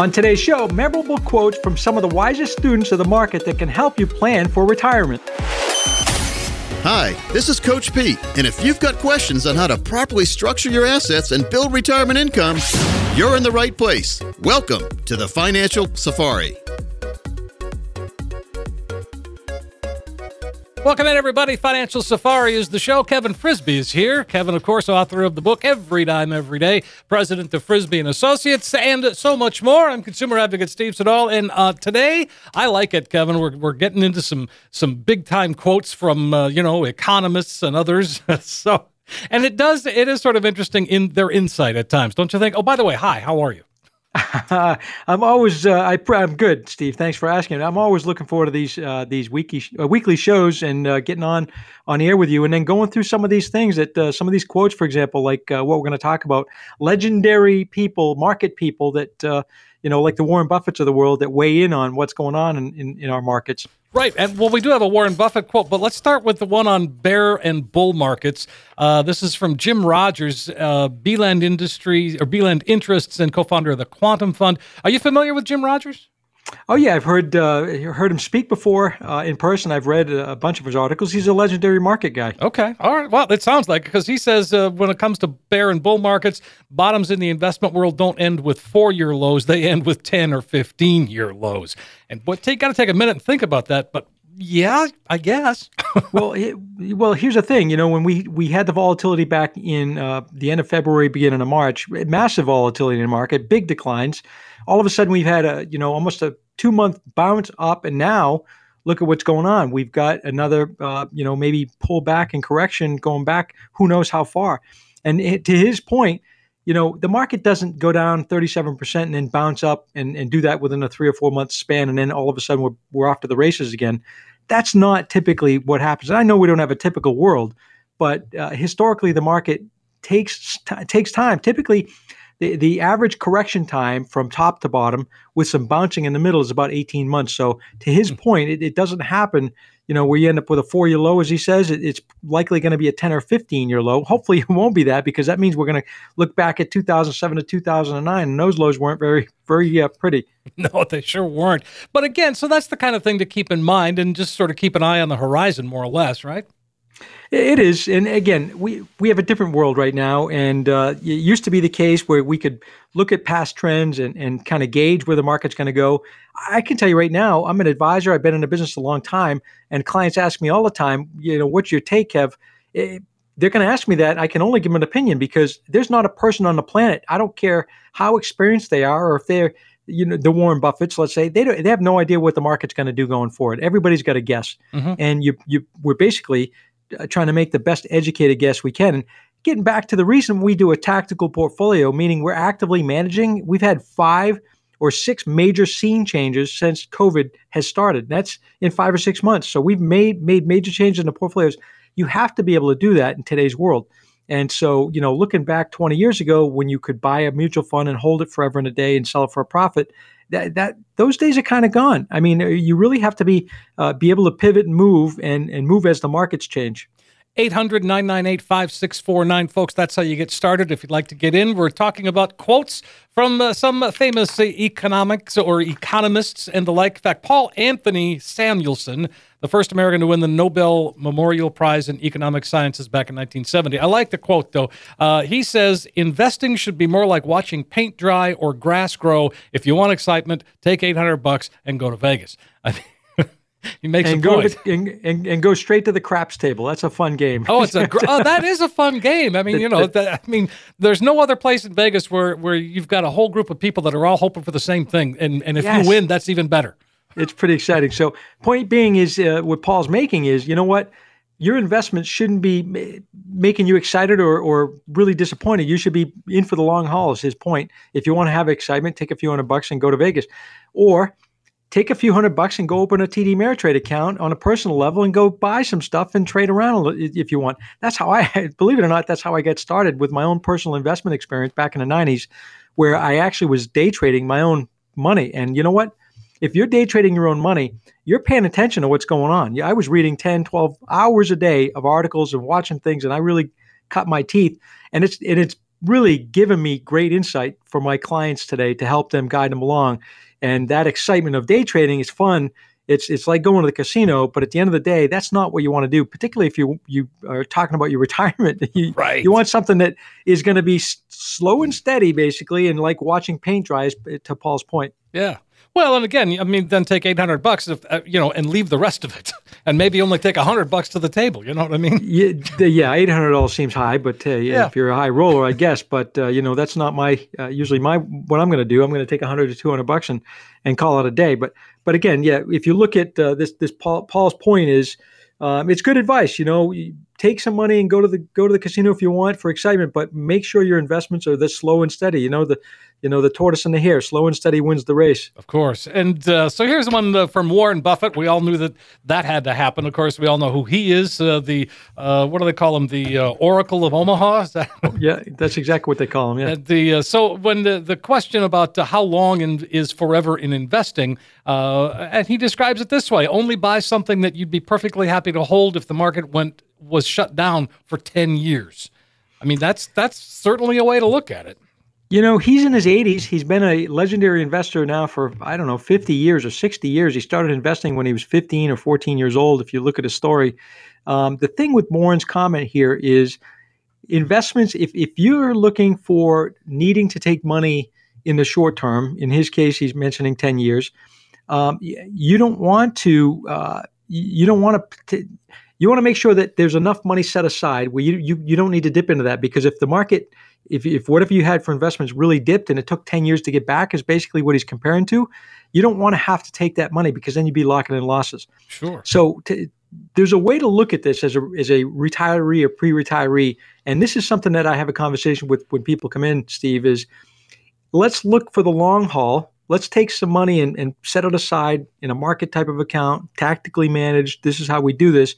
On today's show, memorable quotes from some of the wisest students of the market that can help you plan for retirement. Hi, this is Coach Pete, and if you've got questions on how to properly structure your assets and build retirement income, you're in the right place. Welcome to the Financial Safari. Welcome in, everybody. Financial Safari is the show. Kevin Frisby is here. Kevin, of course, author of the book Every Dime Every Day, president of Frisby and Associates, and so much more. I'm consumer advocate Steve Siddall, and uh, today I like it, Kevin. We're, we're getting into some some big time quotes from uh, you know economists and others. so, and it does it is sort of interesting in their insight at times, don't you think? Oh, by the way, hi, how are you? I'm always uh, I, am good, Steve. Thanks for asking. I'm always looking forward to these uh, these weekly uh, weekly shows and uh, getting on on air with you, and then going through some of these things that uh, some of these quotes, for example, like uh, what we're going to talk about, legendary people, market people that you know, like the Warren Buffetts of the world that weigh in on what's going on in, in, in our markets. Right. And well, we do have a Warren Buffett quote, but let's start with the one on bear and bull markets. Uh, this is from Jim Rogers, uh, Beeland Industries or Beeland Interests and co founder of the Quantum Fund. Are you familiar with Jim Rogers? Oh yeah, I've heard uh, heard him speak before uh, in person. I've read a bunch of his articles. He's a legendary market guy. Okay, all right. Well, it sounds like because he says uh, when it comes to bear and bull markets, bottoms in the investment world don't end with four year lows; they end with ten or fifteen year lows. And what take got to take a minute and think about that. But yeah, I guess. well, it, well, here's the thing. You know, when we we had the volatility back in uh, the end of February, beginning of March, massive volatility in the market, big declines all of a sudden we've had a you know almost a two month bounce up, and now look at what's going on. We've got another uh, you know maybe pull back and correction going back who knows how far. And it, to his point, you know the market doesn't go down 37% and then bounce up and, and do that within a three or four month span, and then all of a sudden we're, we're off to the races again. That's not typically what happens. I know we don't have a typical world, but uh, historically the market takes t- takes time. Typically, the, the average correction time from top to bottom with some bouncing in the middle is about 18 months. So to his hmm. point, it, it doesn't happen, you know, where you end up with a four year low, as he says, it, it's likely going to be a 10 or 15 year low. Hopefully it won't be that because that means we're going to look back at 2007 to 2009 and those lows weren't very, very uh, pretty. No, they sure weren't. But again, so that's the kind of thing to keep in mind and just sort of keep an eye on the horizon more or less, right? It is, and again, we we have a different world right now, and uh, it used to be the case where we could look at past trends and and kind of gauge where the market's going to go. I can tell you right now, I'm an advisor. I've been in the business a long time, and clients ask me all the time, you know, what's your take, Kev? It, eh, they're going to ask me that. I can only give them an opinion because there's not a person on the planet. I don't care how experienced they are or if they're you know the Warren Buffetts, let's say they don't, they have no idea what the market's going to do going forward. Everybody's got a guess, mm-hmm. and you you we're basically Uh, trying to make the best educated guess we can. And getting back to the reason we do a tactical portfolio, meaning we're actively managing, we've had five or six major scene changes since COVID has started. That's in five or six months. So we've made made major changes in the portfolios. You have to be able to do that in today's world. And so, you know, looking back 20 years ago when you could buy a mutual fund and hold it forever and a day and sell it for a profit, that, that those days are kind of gone. I mean, you really have to be uh, be able to pivot and move and and move as the markets change. 800 998 5649. Folks, that's how you get started if you'd like to get in. We're talking about quotes from uh, some famous uh, economics or economists and the like. In fact, Paul Anthony Samuelson, the first American to win the Nobel Memorial Prize in Economic Sciences back in 1970. I like the quote, though. Uh, he says, Investing should be more like watching paint dry or grass grow. If you want excitement, take 800 bucks and go to Vegas. I mean, he makes and a go point. to, and, and, and go straight to the craps table. That's a fun game. Oh, it's a gr- oh, that is a fun game. I mean, you know, that, I mean, there's no other place in Vegas where where you've got a whole group of people that are all hoping for the same thing, and and if Yes. you win, that's even better. It's pretty exciting. So, point being is uh, what Paul's making is, you know what, your investment shouldn't be ma- making you excited or or really disappointed. You should be in for the long haul. Is his point. If you want to have excitement, take a few hundred bucks and go to Vegas, or take a few hundred bucks and go open a TD Ameritrade account on a personal level and go buy some stuff and trade around if you want. That's how I, believe it or not, that's how I got started with my own personal investment experience back in the 90s, where I actually was day trading my own money. And you know what? If you're day trading your own money, you're paying attention to what's going on. Yeah, I was reading 10, 12 hours a day of articles and watching things, and I really cut my teeth. And it's and it's really given me great insight for my clients today to help them guide them along. And that excitement of day trading is fun. It's it's like going to the casino, but at the end of the day, that's not what you want to do. Particularly if you you are talking about your retirement, you, Right. you want something that is going to be s- slow and steady, basically, and like watching paint dry. is- uh, To Paul's point, Yeah. Well, and again, I mean, then take 800 bucks, if, uh, you know, and leave the rest of it, and maybe only take 100 bucks to the table. You know what I mean? yeah, the, yeah, eight hundred dollars seems high, but uh, yeah, Yeah. if you're a high roller, I guess. But uh, you know, that's not my uh, usually my what I'm going to do. I'm going to take hundred to two hundred bucks and and call it a day. But but again, yeah, if you look at uh, this this Paul, Paul's point is, um, it's good advice. You know, you take some money and go to the go to the casino if you want for excitement, but make sure your investments are this slow and steady. You know the you know the tortoise and the hare, slow and steady wins the race. Of course. And uh, so here's one uh, from Warren Buffett. We all knew that that had to happen. Of course, we all know who he is. Uh, the uh, what do they call him? The uh, Oracle of Omaha. Is that Yeah, that's exactly what they call him. Yeah. The uh, so when the the question about uh, how long in, is forever in investing, uh, and he describes it this way: only buy something that you'd be perfectly happy to hold if the market went was shut down for ten years. I mean, that's that's certainly a way to look at it. You know, he's in his 80s. He's been a legendary investor now for, I don't know, 50 years or 60 years. He started investing when he was 15 or 14 years old, if you look at his story. Um, the thing with Warren's comment here is investments, if, if you're looking for needing to take money in the short term, in his case, he's mentioning 10 years, um, you don't want to, uh, you don't want to, you want to make sure that there's enough money set aside where you, you, you don't need to dip into that because if the market if, if whatever you had for investments really dipped and it took 10 years to get back is basically what he's comparing to you don't want to have to take that money because then you'd be locking in losses. Sure. so to, there's a way to look at this as a as a retiree or pre-retiree and this is something that i have a conversation with when people come in steve is let's look for the long haul. Let's take some money and, and set it aside in a market type of account tactically managed. This is how we do this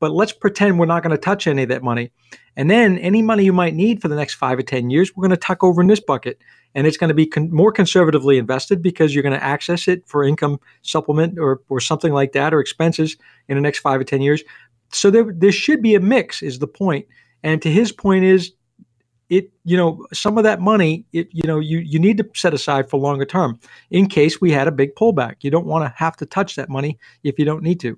but let's pretend we're not going to touch any of that money and then any money you might need for the next five or 10 years, we're going to tuck over in this bucket. And it's going to be con- more conservatively invested because you're going to access it for income supplement or, or something like that or expenses in the next five or 10 years. So there, there should be a mix, is the point. And to his point is, it you know some of that money it you know you you need to set aside for longer term in case we had a big pullback you don't want to have to touch that money if you don't need to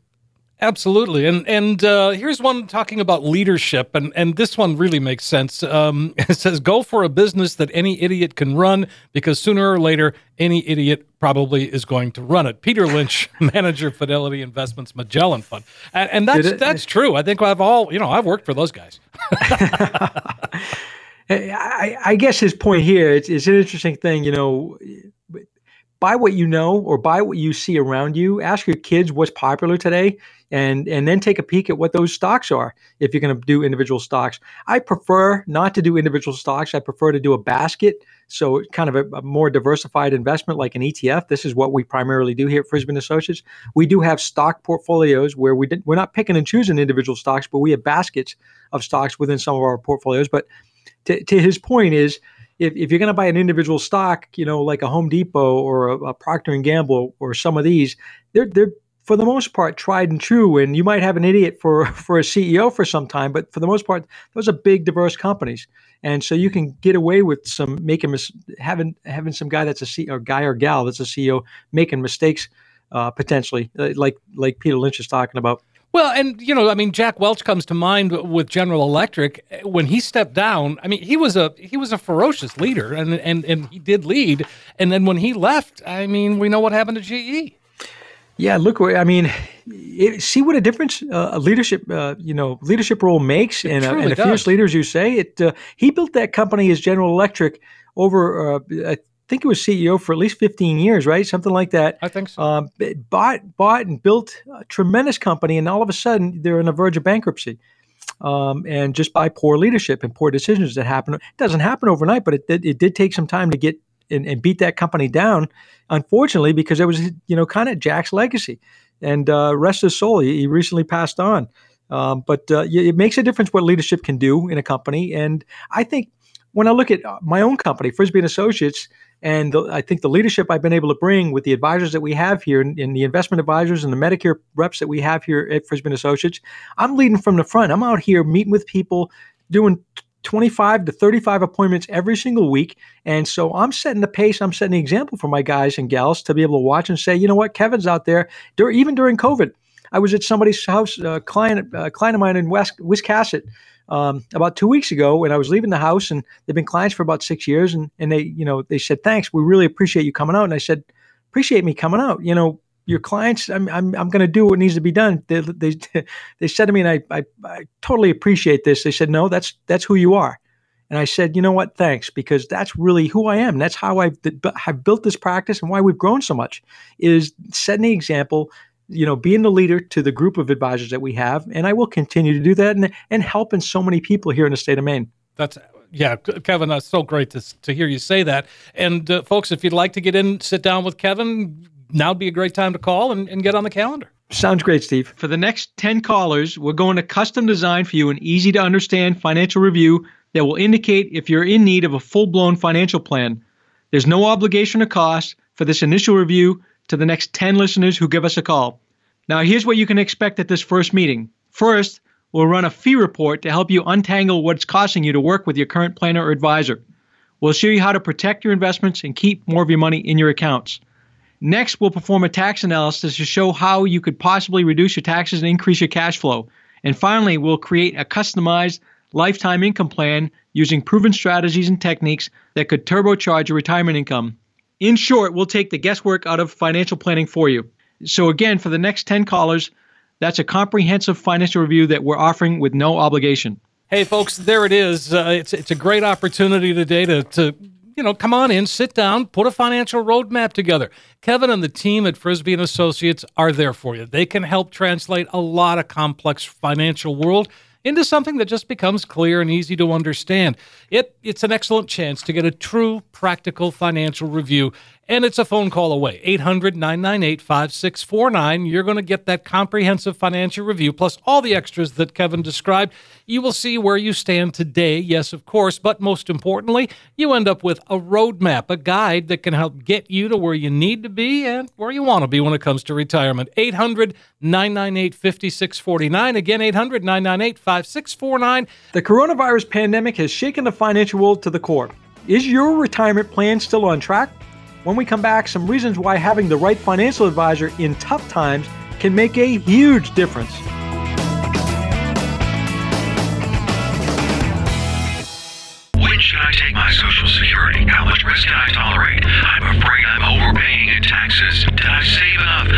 Absolutely, and and uh, here's one talking about leadership, and and this one really makes sense. Um, it says, "Go for a business that any idiot can run, because sooner or later, any idiot probably is going to run it." Peter Lynch, manager, Fidelity Investments, Magellan Fund, and, and that's it- that's true. I think I've all you know I've worked for those guys. I, I guess his point here it's, it's an interesting thing. You know, buy what you know or buy what you see around you. Ask your kids what's popular today, and and then take a peek at what those stocks are. If you're going to do individual stocks, I prefer not to do individual stocks. I prefer to do a basket, so kind of a, a more diversified investment like an ETF. This is what we primarily do here at Frisbee Associates. We do have stock portfolios where we did, we're not picking and choosing individual stocks, but we have baskets of stocks within some of our portfolios. But to, to his point is if, if you're going to buy an individual stock, you know, like a Home Depot or a, a Procter and Gamble or some of these, they're they're for the most part tried and true. And you might have an idiot for for a ceo for some time but for the most part those are big diverse companies. And so you can get away with some making mis- having having some guy that's a CEO guy or gal that's a ceo making mistakes uh, potentially uh, like like peter lynch is talking about well, and you know, I mean, Jack Welch comes to mind with General Electric when he stepped down. I mean, he was a he was a ferocious leader, and and and he did lead. And then when he left, I mean, we know what happened to GE. Yeah, look, I mean, it, see what a difference uh, a leadership, uh, you know, leadership role makes, and, uh, and a fierce leader, as you say. It uh, he built that company as General Electric over, uh, I think it was CEO for at least fifteen years, right? Something like that. I think so. Um, bought, bought, and built a tremendous company, and all of a sudden they're on the verge of bankruptcy. Um, and just by poor leadership and poor decisions that happen. It doesn't happen overnight, but it, it, it did take some time to get and, and beat that company down. Unfortunately, because it was you know kind of Jack's legacy, and uh, rest his soul, he, he recently passed on. Um, but uh, it makes a difference what leadership can do in a company, and I think when I look at uh, my own company, Frisbee and Associates, and the, I think the leadership I've been able to bring with the advisors that we have here, and, and the investment advisors and the Medicare reps that we have here at Frisbie and Associates, I'm leading from the front. I'm out here meeting with people, doing 25 to 35 appointments every single week. And so I'm setting the pace, I'm setting the example for my guys and gals to be able to watch and say, you know what, Kevin's out there, even during COVID. I was at somebody's house, a client, client of mine in West Wiscasset um, about two weeks ago when I was leaving the house, and they've been clients for about six years, and and they, you know, they said thanks, we really appreciate you coming out, and I said, appreciate me coming out, you know, your clients, I'm, I'm, I'm going to do what needs to be done. They, they, they said to me, and I, I, I totally appreciate this. They said, no, that's, that's who you are. And I said, you know what? Thanks, because that's really who I am. That's how I've, I've built this practice and why we've grown so much is setting the example, you know, being the leader to the group of advisors that we have. And I will continue to do that and, and helping so many people here in the state of Maine. That's yeah, Kevin, that's so great to, to hear you say that. And uh, folks, if you'd like to get in, sit down with Kevin, now would be a great time to call and, and get on the calendar. Sounds great, Steve. For the next 10 callers, we're going to custom design for you an easy to understand financial review that will indicate if you're in need of a full blown financial plan. There's no obligation or cost for this initial review to the next 10 listeners who give us a call. Now, here's what you can expect at this first meeting. First, we'll run a fee report to help you untangle what's costing you to work with your current planner or advisor. We'll show you how to protect your investments and keep more of your money in your accounts. Next, we'll perform a tax analysis to show how you could possibly reduce your taxes and increase your cash flow. And finally, we'll create a customized lifetime income plan using proven strategies and techniques that could turbocharge your retirement income. In short, we'll take the guesswork out of financial planning for you. So, again, for the next 10 callers, that's a comprehensive financial review that we're offering with no obligation. Hey, folks, there it is. Uh, it's, it's a great opportunity today to, to you know, come on in, sit down, put a financial roadmap together. Kevin and the team at Frisbie and Associates are there for you. They can help translate a lot of complex financial world into something that just becomes clear and easy to understand. It it's an excellent chance to get a true practical financial review and it's a phone call away 800 998 5649. You're going to get that comprehensive financial review plus all the extras that Kevin described. You will see where you stand today, yes, of course, but most importantly, you end up with a roadmap, a guide that can help get you to where you need to be and where you want to be when it comes to retirement. 800 998 5649. Again, 800 998 5649. The coronavirus pandemic has shaken the financial world to the core. Is your retirement plan still on track? When we come back, some reasons why having the right financial advisor in tough times can make a huge difference. When should I take my Social Security? How much risk can I tolerate? I'm afraid I'm overpaying in taxes. Did I save enough?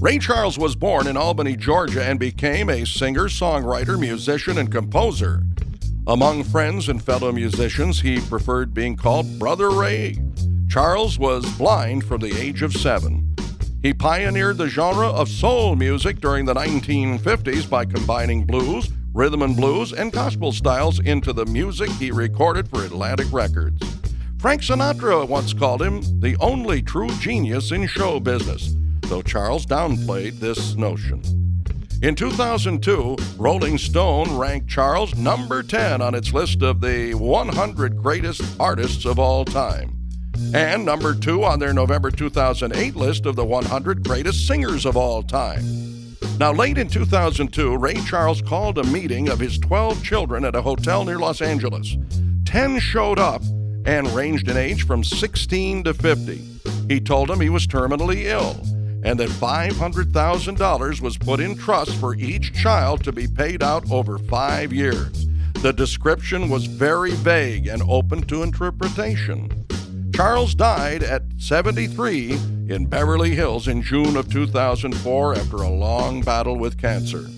Ray Charles was born in Albany, Georgia, and became a singer, songwriter, musician, and composer. Among friends and fellow musicians, he preferred being called Brother Ray. Charles was blind from the age of seven. He pioneered the genre of soul music during the 1950s by combining blues, rhythm and blues, and gospel styles into the music he recorded for Atlantic Records. Frank Sinatra once called him the only true genius in show business, though Charles downplayed this notion. In 2002, Rolling Stone ranked Charles number 10 on its list of the 100 greatest artists of all time, and number 2 on their November 2008 list of the 100 greatest singers of all time. Now, late in 2002, Ray Charles called a meeting of his 12 children at a hotel near Los Angeles. 10 showed up and ranged in age from 16 to 50. He told them he was terminally ill and that $500,000 was put in trust for each child to be paid out over five years. The description was very vague and open to interpretation. Charles died at 73 in Beverly Hills in June of 2004 after a long battle with cancer.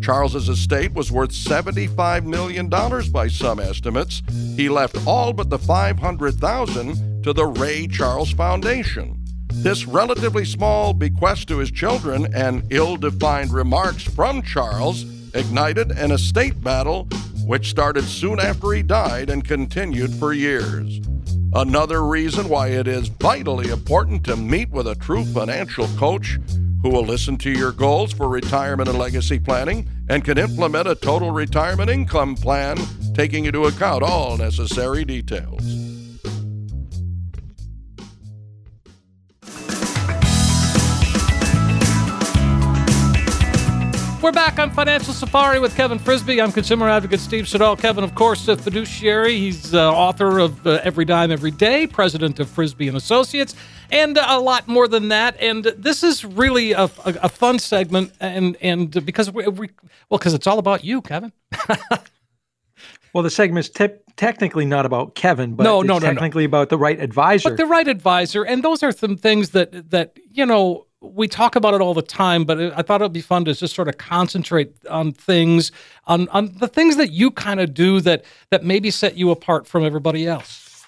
Charles's estate was worth $75 million by some estimates. He left all but the 500,000 to the Ray Charles Foundation. This relatively small bequest to his children and ill defined remarks from Charles ignited an estate battle which started soon after he died and continued for years. Another reason why it is vitally important to meet with a true financial coach who will listen to your goals for retirement and legacy planning and can implement a total retirement income plan taking into account all necessary details. We're back on Financial Safari with Kevin Frisby. I'm consumer advocate Steve Siddall. Kevin, of course, a fiduciary. He's uh, author of uh, Every Dime Every Day, president of Frisby and Associates, and a lot more than that. And this is really a, a, a fun segment, and and because we, we well, because it's all about you, Kevin. well, the segment's te- technically not about Kevin, but no, it's no, no, technically no. about the right advisor. But the right advisor, and those are some things that that you know we talk about it all the time, but I thought it would be fun to just sort of concentrate on things, on on the things that you kind of do that that maybe set you apart from everybody else.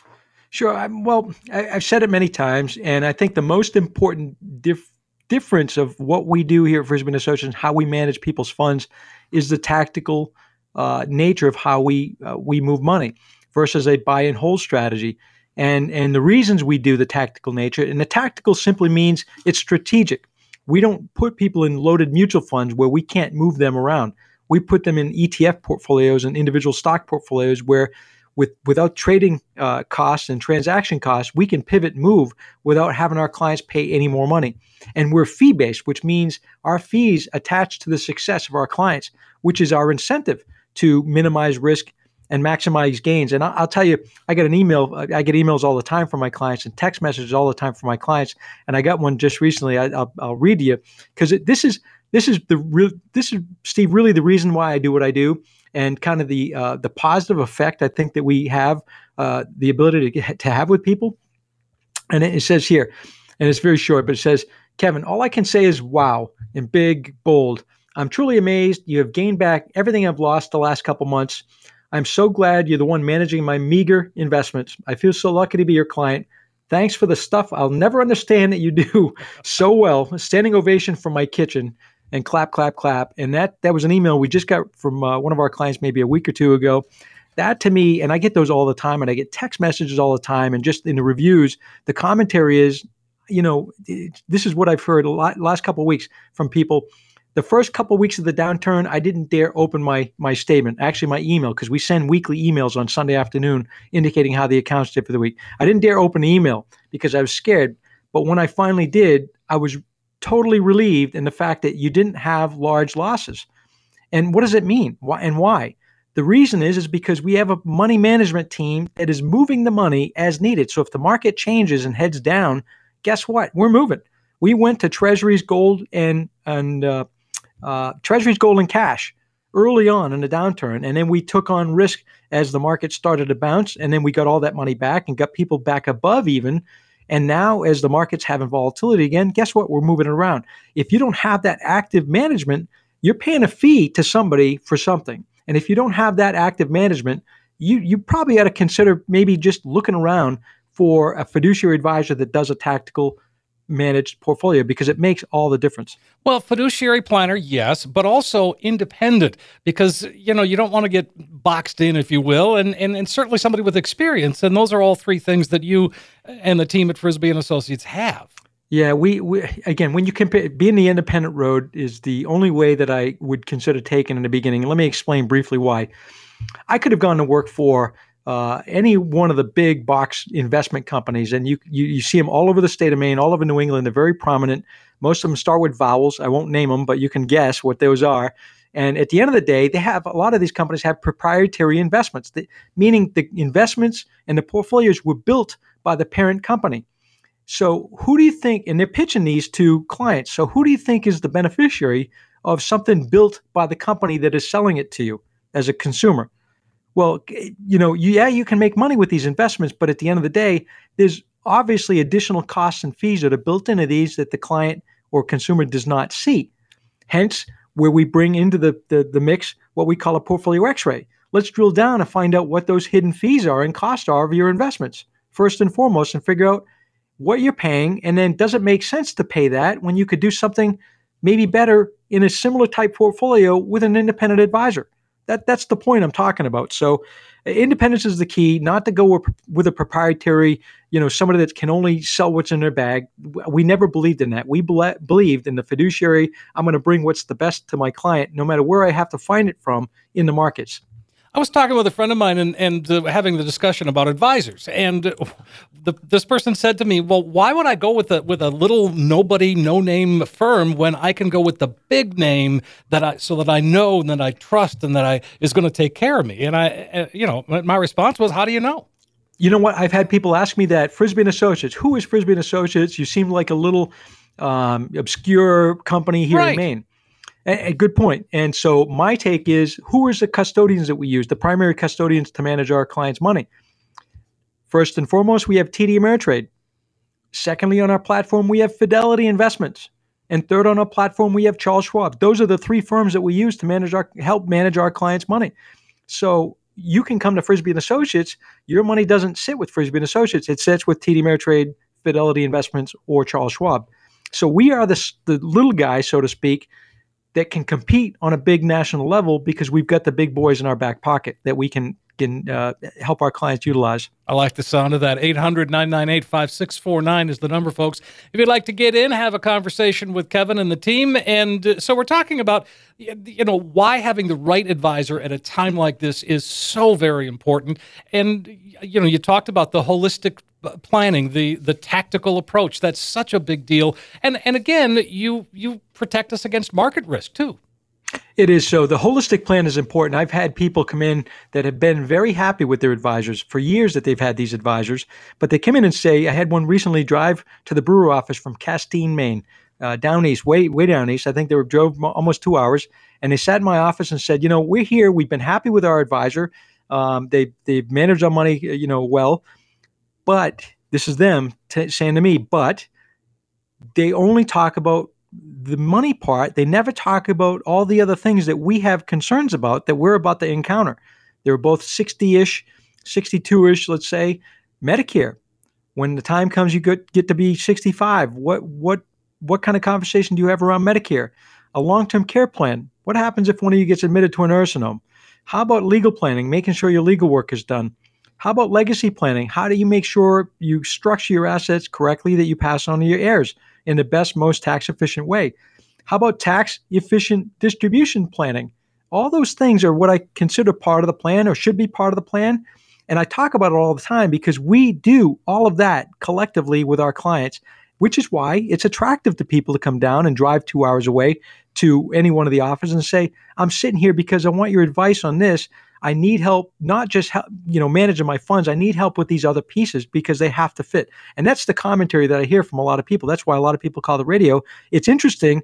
Sure. I'm, well, I, have said it many times, and I think the most important dif- difference of what we do here at Frisby Associates, how we manage people's funds, is the tactical uh, nature of how we uh, we move money versus a buy and hold strategy and and the reasons we do the tactical nature and the tactical simply means it's strategic. We don't put people in loaded mutual funds where we can't move them around. We put them in etf portfolios and individual stock portfolios where with without trading uh, costs and transaction costs we can pivot move without having our clients pay any more money. And we're fee based which means our fees attach to the success of our clients which is our incentive to minimize risk and maximize gains. And I'll, tell you, I get an email. I get emails all the time from my clients and text messages all the time from my clients. And I got one just recently. I, will I'll read to you because this is this is the real this is Steve really the reason why I do what I do and kind of the uh, the positive effect I think that we have uh, the ability to to have with people. And it, it says here, and it's very short, but it says, Kevin, all I can say is wow in big bold. I'm truly amazed. You have gained back everything I've lost the last couple months. I'm so glad you're the one managing my meager investments. I feel so lucky to be your client. Thanks for the stuff I'll never understand that you do so well. Standing ovation from my kitchen and clap, clap, clap. And that that was an email we just got from uh, one of our clients maybe a week or two ago. That to me, and I get those all the time, and I get text messages all the time, and just in the reviews, the commentary is, you know, this is what I've heard a lot last couple of weeks from people the first couple of weeks of the downturn, I didn't dare open my my statement, actually my email, because we send weekly emails on Sunday afternoon indicating how the accounts did for the week. I didn't dare open the email because I was scared. But when I finally did, I was totally relieved in the fact that you didn't have large losses. And what does it mean? Why and why? The reason is is because we have a money management team that is moving the money as needed. So if the market changes and heads down, guess what? We're moving. We went to Treasuries, gold, and and uh, uh, treasuries, gold, and cash early on in the downturn. And then we took on risk as the market started to bounce. And then we got all that money back and got people back above even. And now, as the market's having volatility again, guess what? We're moving around. If you don't have that active management, you're paying a fee to somebody for something. And if you don't have that active management, you you probably ought to consider maybe just looking around for a fiduciary advisor that does a tactical managed portfolio because it makes all the difference. Well, fiduciary planner, yes, but also independent because you know you don't want to get boxed in, if you will, and, and and certainly somebody with experience. And those are all three things that you and the team at Frisbee and Associates have. Yeah, we, we again when you compare being the independent road is the only way that I would consider taking in the beginning. Let me explain briefly why. I could have gone to work for uh, any one of the big box investment companies, and you, you you see them all over the state of Maine, all over New England. They're very prominent. Most of them start with vowels. I won't name them, but you can guess what those are. And at the end of the day, they have a lot of these companies have proprietary investments, meaning the investments and the portfolios were built by the parent company. So, who do you think, and they're pitching these to clients, so who do you think is the beneficiary of something built by the company that is selling it to you as a consumer? Well, you know, yeah, you can make money with these investments, but at the end of the day, there's obviously additional costs and fees that are built into these that the client or consumer does not see. Hence, where we bring into the, the, the mix what we call a portfolio x ray. Let's drill down and find out what those hidden fees are and costs are of your investments, first and foremost, and figure out what you're paying, and then does it make sense to pay that when you could do something maybe better in a similar type portfolio with an independent advisor? That that's the point I'm talking about. So independence is the key, not to go with, a proprietary, you know, somebody that can only sell what's in their bag. We never believed in that. We ble- believed in the fiduciary. I'm going to bring what's the best to my client, no matter where I have to find it from in the markets. I was talking with a friend of mine and, and uh, having the discussion about advisors, and the, this person said to me, "Well, why would I go with a with a little nobody, no name firm when I can go with the big name that I so that I know and that I trust and that I is going to take care of me?" And I, uh, you know, my response was, "How do you know?" You know what? I've had people ask me that. Frisby and Associates. Who is Frisby and Associates? You seem like a little um, obscure company here right. in Maine. A, good point. And so my take is who is the custodians that we use, the primary custodians to manage our clients' money? First and foremost, we have TD Ameritrade. Secondly, on our platform, we have Fidelity Investments. And third on our platform, we have Charles Schwab. Those are the three firms that we use to manage our help manage our clients' money. So you can come to Frisby and Associates. Your money doesn't sit with Frisby and Associates. It sits with TD Ameritrade, Fidelity Investments, or Charles Schwab. So we are the, the little guy, so to speak, that can compete on a big national level because we've got the big boys in our back pocket that we can can uh, help our clients utilize. I like the sound of that. 800 998 5649 is the number, folks. If you'd like to get in, have a conversation with Kevin and the team. And uh, so we're talking about, you know, why having the right advisor at a time like this is so very important. And, you know, you talked about the holistic planning, the the tactical approach. That's such a big deal. And and again, you you protect us against market risk too. It is so. The holistic plan is important. I've had people come in that have been very happy with their advisors for years that they've had these advisors, but they come in and say, I had one recently drive to the brewer office from Castine, Maine, uh, down east, way way down east. I think they were drove almost two hours, and they sat in my office and said, you know, we're here. We've been happy with our advisor. Um, they they've managed our money, you know, well. But this is them t- saying to me, but they only talk about the money part. They never talk about all the other things that we have concerns about that we're about to encounter. They're both 60 ish, 62 ish, let's say, Medicare. When the time comes, you get, get to be 65. What, what, what kind of conversation do you have around Medicare? A long term care plan. What happens if one of you gets admitted to a nursing home? How about legal planning, making sure your legal work is done? How about legacy planning? How do you make sure you structure your assets correctly that you pass on to your heirs in the best, most tax efficient way? How about tax efficient distribution planning? All those things are what I consider part of the plan or should be part of the plan. And I talk about it all the time because we do all of that collectively with our clients, which is why it's attractive to people to come down and drive two hours away to any one of the offices and say, I'm sitting here because I want your advice on this. I need help, not just help, you know, managing my funds. I need help with these other pieces because they have to fit. And that's the commentary that I hear from a lot of people. That's why a lot of people call the radio. It's interesting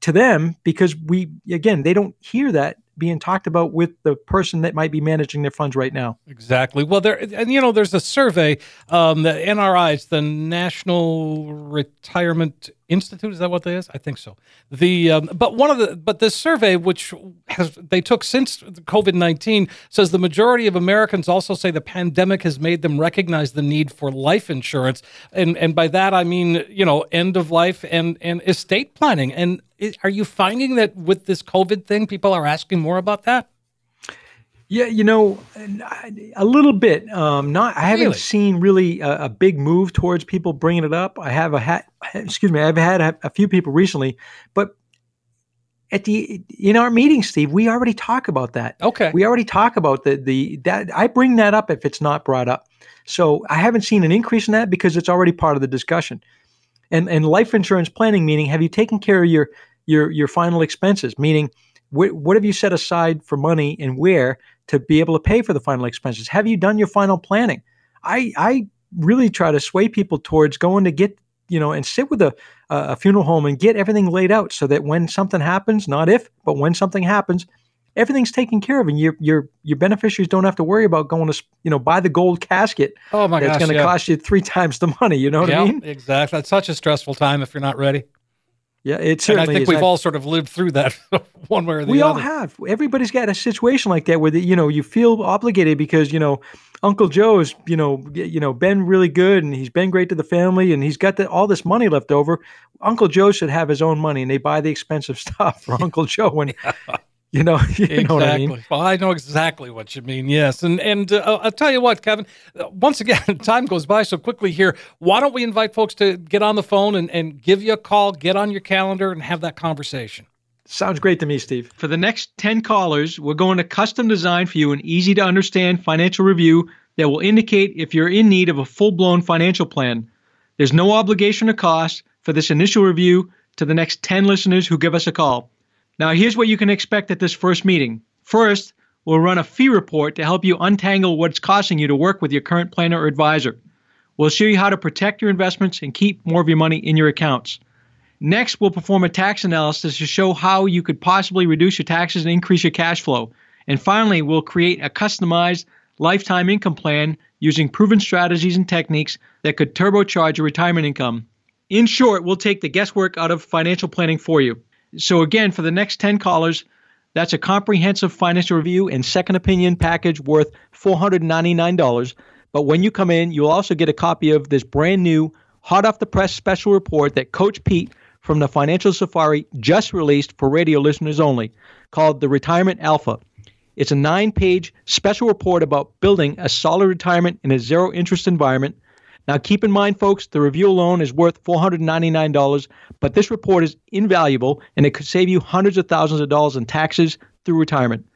to them because we, again, they don't hear that being talked about with the person that might be managing their funds right now. Exactly. Well, there and you know, there's a survey, um, the NRI, it's the National Retirement Institute. Is that what that is? I think so. The um, but one of the but this survey, which has they took since COVID nineteen, says the majority of Americans also say the pandemic has made them recognize the need for life insurance, and and by that I mean you know end of life and and estate planning. And are you finding that with this COVID thing, people are asking more about that? Yeah, you know, a little bit. Um, not, I haven't Really? seen really a, a big move towards people bringing it up. I have a hat. Excuse me. I've had a, a few people recently, but at the in our meeting, Steve, we already talk about that. Okay. We already talk about the the that I bring that up if it's not brought up. So I haven't seen an increase in that because it's already part of the discussion. And and life insurance planning meaning have you taken care of your your your final expenses? Meaning wh- what have you set aside for money and where to be able to pay for the final expenses? Have you done your final planning? I I really try to sway people towards going to get you know and sit with a a funeral home and get everything laid out so that when something happens, not if, but when something happens, everything's taken care of and your your your beneficiaries don't have to worry about going to you know buy the gold casket Oh my that's gosh, going to yeah. cost you three times the money. You know what yeah, I mean? exactly. It's such a stressful time if you're not ready. Yeah, it And I think is. we've I've- all sort of lived through that one way or the we other. We all have. Everybody's got a situation like that where the, you know you feel obligated because you know Uncle Joe's you know you know been really good and he's been great to the family and he's got the, all this money left over. Uncle Joe should have his own money and they buy the expensive stuff for Uncle Joe and you know you exactly. know what I mean. Well, I know exactly what you mean. Yes, and and uh, I'll tell you what, Kevin. uh, Once again, time goes by so quickly here. Why don't we invite folks to get on the phone and, and give you a call, get on your calendar, and have that conversation? Sounds great to me, Steve. For the next 10 callers, we're going to custom design for you an easy to understand financial review that will indicate if you're in need of a full blown financial plan. There's no obligation or cost for this initial review to the next 10 listeners who give us a call. Now, here's what you can expect at this first meeting. First, we'll run a fee report to help you untangle what's costing you to work with your current planner or advisor. We'll show you how to protect your investments and keep more of your money in your accounts. Next, we'll perform a tax analysis to show how you could possibly reduce your taxes and increase your cash flow. And finally, we'll create a customized lifetime income plan using proven strategies and techniques that could turbocharge your retirement income. In short, we'll take the guesswork out of financial planning for you. So, again, for the next 10 callers, that's a comprehensive financial review and second opinion package worth $499. But when you come in, you'll also get a copy of this brand new, hot off the press special report that Coach Pete from the Financial Safari just released for radio listeners only called The Retirement Alpha. It's a nine page special report about building a solid retirement in a zero interest environment. Now, keep in mind, folks, the review alone is worth $499, but this report is invaluable and it could save you hundreds of thousands of dollars in taxes through retirement.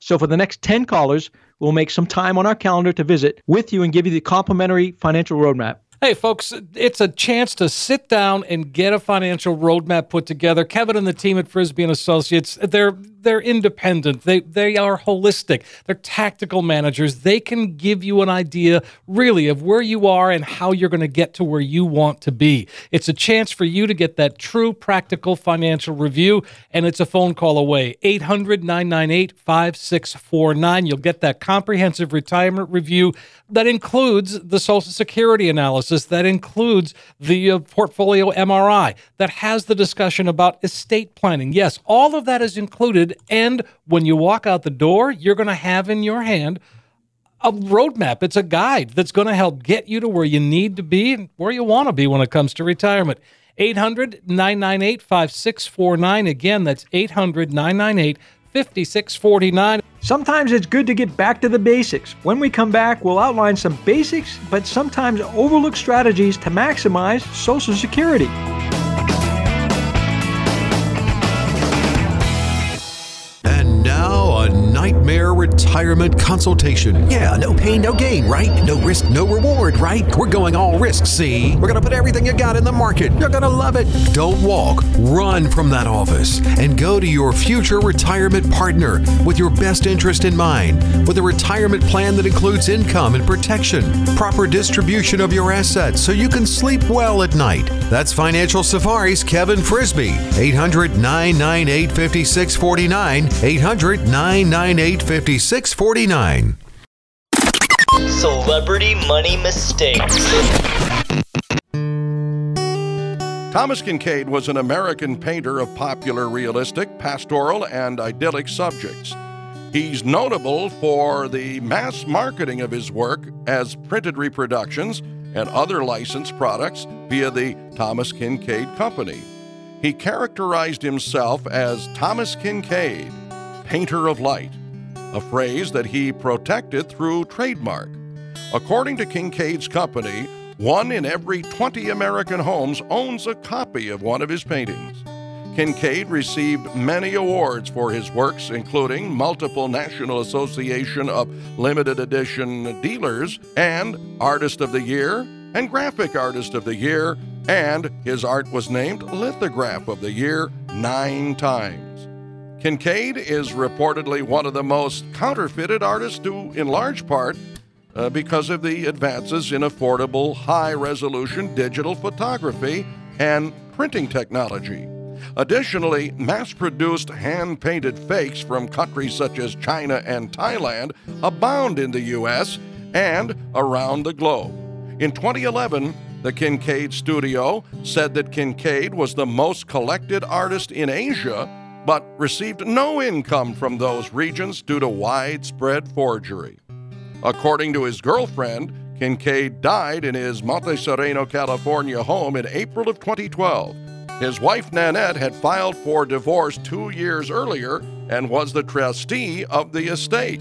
So, for the next 10 callers, we'll make some time on our calendar to visit with you and give you the complimentary financial roadmap. Hey, folks, it's a chance to sit down and get a financial roadmap put together. Kevin and the team at Frisbee and Associates, they're they're independent. They they are holistic. They're tactical managers. They can give you an idea really of where you are and how you're going to get to where you want to be. It's a chance for you to get that true practical financial review and it's a phone call away. 800-998-5649. You'll get that comprehensive retirement review that includes the social security analysis, that includes the uh, portfolio MRI, that has the discussion about estate planning. Yes, all of that is included. And when you walk out the door, you're going to have in your hand a roadmap. It's a guide that's going to help get you to where you need to be and where you want to be when it comes to retirement. 800 998 5649. Again, that's 800 998 5649. Sometimes it's good to get back to the basics. When we come back, we'll outline some basics, but sometimes overlooked strategies to maximize Social Security. Nightmare retirement consultation. Yeah, no pain, no gain, right? No risk, no reward, right? We're going all risk, see? We're gonna put everything you got in the market. You're gonna love it. Don't walk, run from that office and go to your future retirement partner with your best interest in mind, with a retirement plan that includes income and protection, proper distribution of your assets so you can sleep well at night. That's Financial Safari's Kevin Frisby. 800 998 5649. 800 998 5649. Celebrity Money Mistakes. Thomas Kinkade was an American painter of popular realistic, pastoral, and idyllic subjects. He's notable for the mass marketing of his work as printed reproductions and other licensed products via the Thomas Kinkade Company. He characterized himself as Thomas Kinkade, painter of light, a phrase that he protected through trademark. According to Kinkade's company, one in every 20 American homes owns a copy of one of his paintings. Kinkade received many awards for his works, including multiple National Association of Limited Edition Dealers and Artist of the Year and Graphic Artist of the Year, and his art was named Lithograph of the Year nine times. Kinkade is reportedly one of the most counterfeited artists, due in large part uh, because of the advances in affordable, high resolution digital photography and printing technology. Additionally, mass produced hand painted fakes from countries such as China and Thailand abound in the U.S. and around the globe. In 2011, the Kinkade Studio said that Kinkade was the most collected artist in Asia, but received no income from those regions due to widespread forgery. According to his girlfriend, Kinkade died in his Monte Sereno, California home in April of 2012. His wife Nanette had filed for divorce two years earlier and was the trustee of the estate.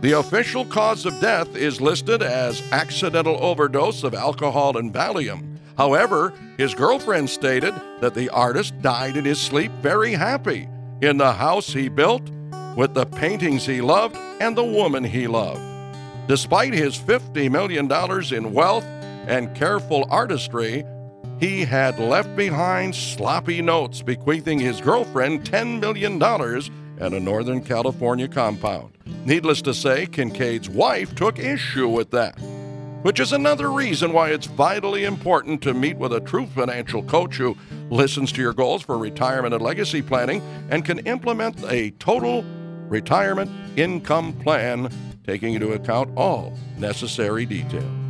The official cause of death is listed as accidental overdose of alcohol and Valium. However, his girlfriend stated that the artist died in his sleep very happy in the house he built, with the paintings he loved, and the woman he loved. Despite his $50 million in wealth and careful artistry, he had left behind sloppy notes bequeathing his girlfriend $10 million and a Northern California compound. Needless to say, Kinkade's wife took issue with that, which is another reason why it's vitally important to meet with a true financial coach who listens to your goals for retirement and legacy planning and can implement a total retirement income plan taking into account all necessary details.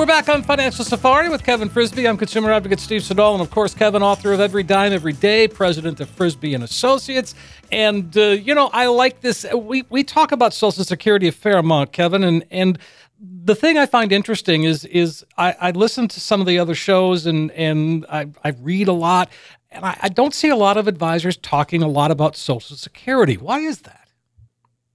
We're back on Financial Safari with Kevin Frisbie. I'm consumer advocate Steve Siddall, and of course, Kevin, author of Every Dime Every Day, president of Frisbie and Associates. And uh, you know, I like this. We we talk about Social Security a fair amount, Kevin, and and the thing I find interesting is is I, I listen to some of the other shows and and I, I read a lot, and I, I don't see a lot of advisors talking a lot about Social Security. Why is that?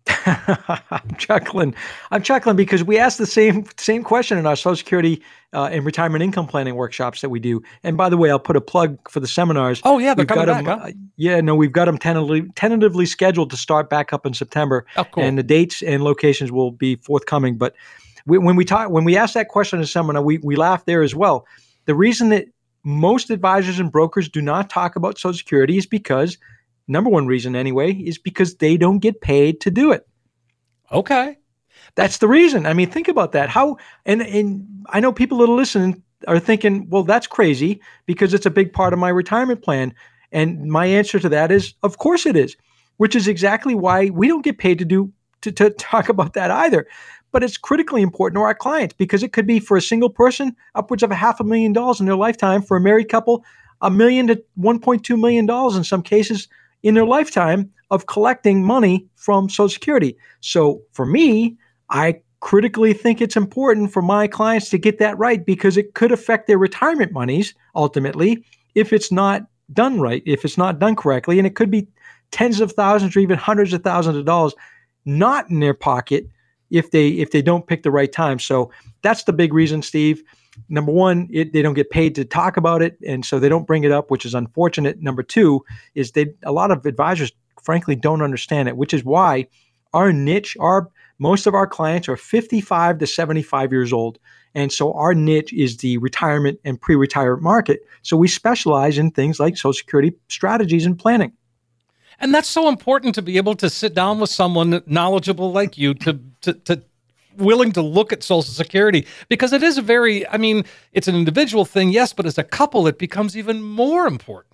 I'm chuckling. I'm chuckling because we asked the same same question in our Social Security uh, and retirement income planning workshops that we do. And by the way, I'll put a plug for the seminars. Oh yeah, they're we've coming got back. them, huh? uh, yeah, no, we've got them tentatively tentatively scheduled to start back up in September. Oh, cool. And the dates and locations will be forthcoming. But we, when we talk, when we ask that question in a seminar, we we laugh there as well. The reason that most advisors and brokers do not talk about Social Security is because number one reason anyway is because they don't get paid to do it. Okay. That's the reason. I mean, think about that. How and and I know people that are listening are thinking, well, that's crazy because it's a big part of my retirement plan. And my answer to that is, of course it is, which is exactly why we don't get paid to do to, to talk about that either. But it's critically important to our clients because it could be for a single person upwards of a half a million dollars in their lifetime. For a married couple, a million to 1.2 million dollars in some cases in their lifetime of collecting money from Social Security. So for me, I critically think it's important for my clients to get that right because it could affect their retirement monies ultimately if it's not done right, if it's not done correctly. And it could be tens of thousands or even hundreds of thousands of dollars not in their pocket if they if they don't pick the right time. So that's the big reason, Steve. Number one, it, they don't get paid to talk about it, and so they don't bring it up, which is unfortunate. Number two is they a lot of advisors, frankly, don't understand it, which is why our niche, our most of our clients are 55 to 75 years old. And so our niche is the retirement and pre retirement market. So we specialize in things like Social Security strategies and planning. And that's so important to be able to sit down with someone knowledgeable like you to to, to willing to look at social security because it is a very i mean it's an individual thing yes but as a couple it becomes even more important.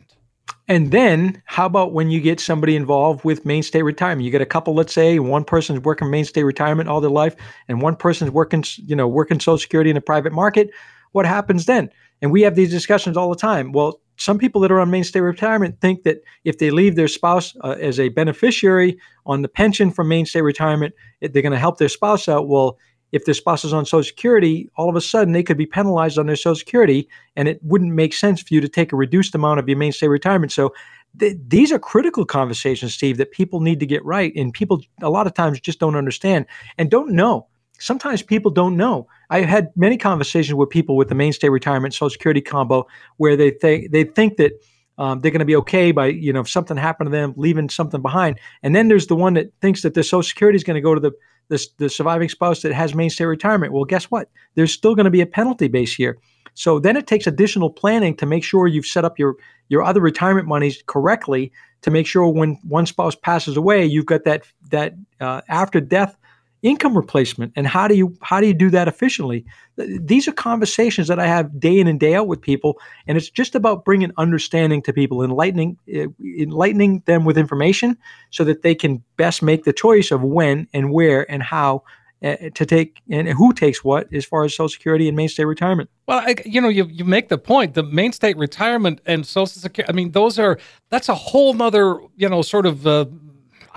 And then how about when you get somebody involved with Maine State retirement? You get a couple let's say one person's working Maine State retirement all their life and one person's working you know working social security in the private market. What happens then? And we have these discussions all the time. Well some people that are on Maine State retirement think that if they leave their spouse uh, as a beneficiary on the pension from Maine State retirement, they're going to help their spouse out. Well, if their spouse is on Social Security, all of a sudden they could be penalized on their Social Security, and it wouldn't make sense for you to take a reduced amount of your Maine State retirement. So th- these are critical conversations, Steve, that people need to get right, and people a lot of times just don't understand and don't know sometimes people don't know. I've had many conversations with people with the Maine State retirement social security combo where they think they think that um, they're going to be okay by you know if something happened to them leaving something behind, and then there's the one that thinks that the social security is going to go to the, the the surviving spouse that has Maine State retirement. Well, guess what? There's still going to be a penalty base here. So then it takes additional planning to make sure you've set up your your other retirement monies correctly to make sure when one spouse passes away, you've got that that uh, after death income replacement and how do you how do you do that efficiently? These are conversations that i have day in and day out with people and it's just about bringing understanding to people enlightening uh, enlightening them with information so that they can best make the choice of when and where and how uh, to take and who takes what as far as social security and Maine State retirement. Well I, you know you, you make the point the Maine State retirement and social security i mean those are that's a whole nother you know sort of uh,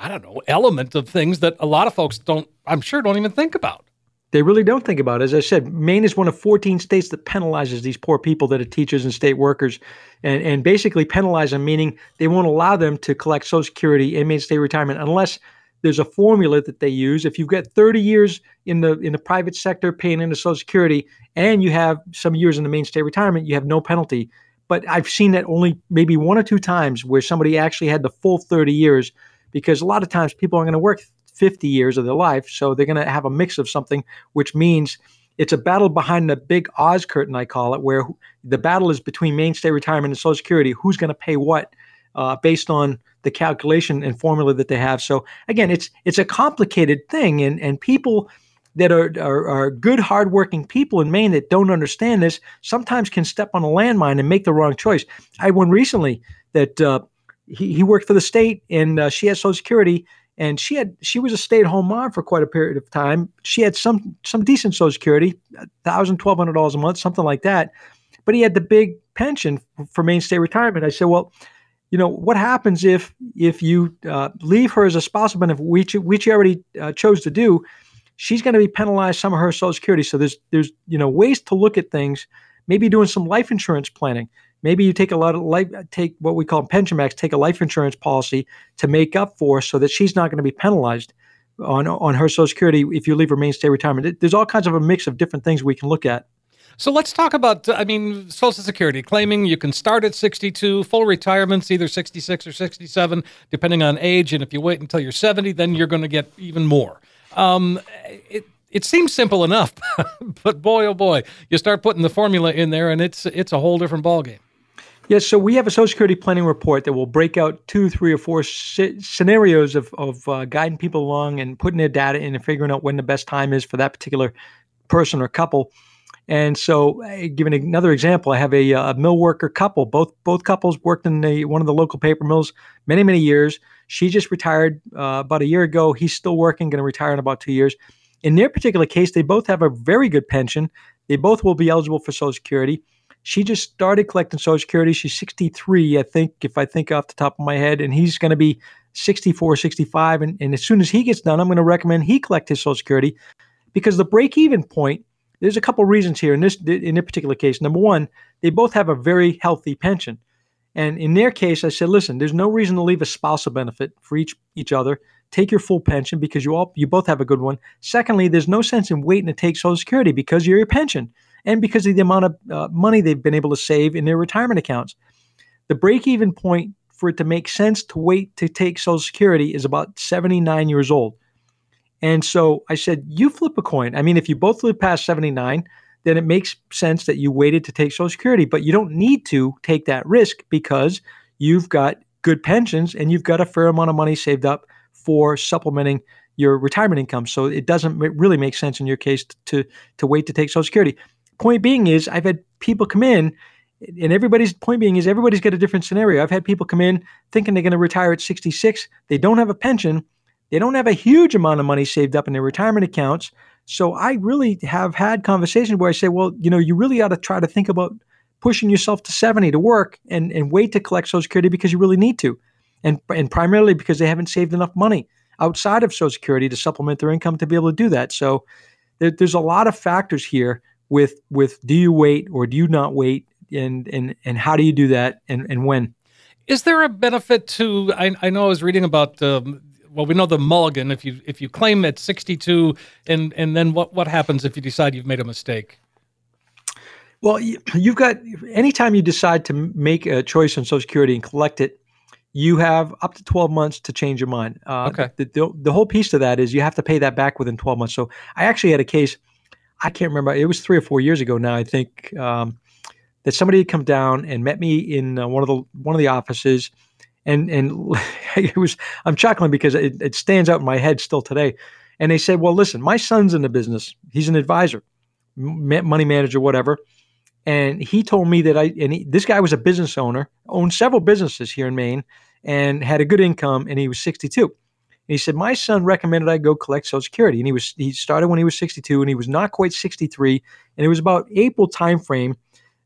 I don't know, element of things that a lot of folks don't, I'm sure, don't even think about. They really don't think about it. As I said, Maine is one of 14 states that penalizes these poor people that are teachers and state workers, and, and basically penalize them, meaning they won't allow them to collect Social Security and state retirement unless there's a formula that they use. If you've got 30 years in the in the private sector paying into Social Security, and you have some years in the Maine state retirement, you have no penalty. But I've seen that only maybe one or two times where somebody actually had the full 30 years because a lot of times people are going to work 50 years of their life. So they're going to have a mix of something, which means it's a battle behind the big Oz curtain, I call it, where the battle is between Maine State retirement and Social Security. Who's going to pay what uh, based on the calculation and formula that they have. So again, it's it's a complicated thing, and and people that are, are, are good, hardworking people in Maine that don't understand this sometimes can step on a landmine and make the wrong choice. I had one recently that uh, he, he worked for the state and uh, she had social security and she had she was a stay-at-home mom for quite a period of time. She had some some decent social security thousand twelve hundred dollars a month something like that. But he had the big pension for Maine State retirement. I said well you know what happens if if you uh, leave her as a spousal benefit which which you already uh, chose to do she's going to be penalized some of her social security. So there's there's you know ways to look at things. Maybe doing some life insurance planning Maybe you take a lot of life, take what we call pension max, take a life insurance policy to make up for so that she's not going to be penalized on on her Social Security if you leave her Maine State retirement. There's all kinds of a mix of different things we can look at. So let's talk about, I mean, Social Security claiming you can start at 62, full retirements either 66 or 67, depending on age. And if you wait until you're 70, then you're going to get even more. Um, it, it seems simple enough, but boy, oh boy, you start putting the formula in there, and it's it's a whole different ballgame. Yes, so we have a Social Security planning report that will break out two, three, or four scenarios of, of uh, guiding people along and putting their data in and figuring out when the best time is for that particular person or couple. And so, uh, giving another example, I have a, a, mill worker couple. Both both couples worked in the, one of the local paper mills many many years. She just retired uh, about a year ago. He's still working, going to retire in about two years. In their particular case, they both have a very good pension. They both will be eligible for Social Security. She just started collecting Social Security. She's 63, I think, if I think off the top of my head, and he's going to be 64, 65. And, and as soon as he gets done, I'm going to recommend he collect his Social Security because the break even point, there's a couple reasons here in this in this particular case. Number one, they both have a very healthy pension. And in their case, I said, listen, there's no reason to leave a spousal benefit for each each other. Take your full pension because you all you both have a good one. Secondly, there's no sense in waiting to take Social Security because you're your pension and because of the amount of uh, money they've been able to save in their retirement accounts. The break even point for it to make sense to wait to take Social Security is about 79 years old. And so I said, you flip a coin. I mean, if you both live past 79, then it makes sense that you waited to take Social Security, but you don't need to take that risk because you've got good pensions and you've got a fair amount of money saved up for supplementing your retirement income. So it doesn't really make sense in your case to to wait to take Social Security. Point being is I've had people come in and everybody's point being is everybody's got a different scenario. I've had people come in thinking they're going to retire at 66. They don't have a pension. They don't have a huge amount of money saved up in their retirement accounts. So I really have had conversations where I say, well, you know, you really ought to try to think about pushing yourself to 70 to work and, and wait to collect Social Security because you really need to. And, and primarily because they haven't saved enough money outside of Social Security to supplement their income to be able to do that. So there, there's a lot of factors here with with do you wait or do you not wait? And and and how do you do that? And and when? Is there a benefit to i, I know i was reading about um, well we know the mulligan if you if you claim at 62 and and then what what happens if you decide you've made a mistake? Well you've got anytime you decide to make a choice on social security and collect it you have up to 12 months to change your mind. Uh, okay. the, the, the whole piece to that is you have to pay that back within 12 months. So i actually had a case i can't remember it was three or four years ago now i think um, that somebody had come down and met me in uh, one of the one of the offices, and and it was I'm chuckling because it, it stands out in my head still today. And they said, "Well, listen, my son's in the business. He's an advisor, money manager, whatever." And he told me that I and he, this guy was a business owner, owned several businesses here in Maine, and had a good income, and he was 62. And he said, My son recommended I go collect Social Security. And he was he started when he was 62 and he was not quite 63. And it was about April timeframe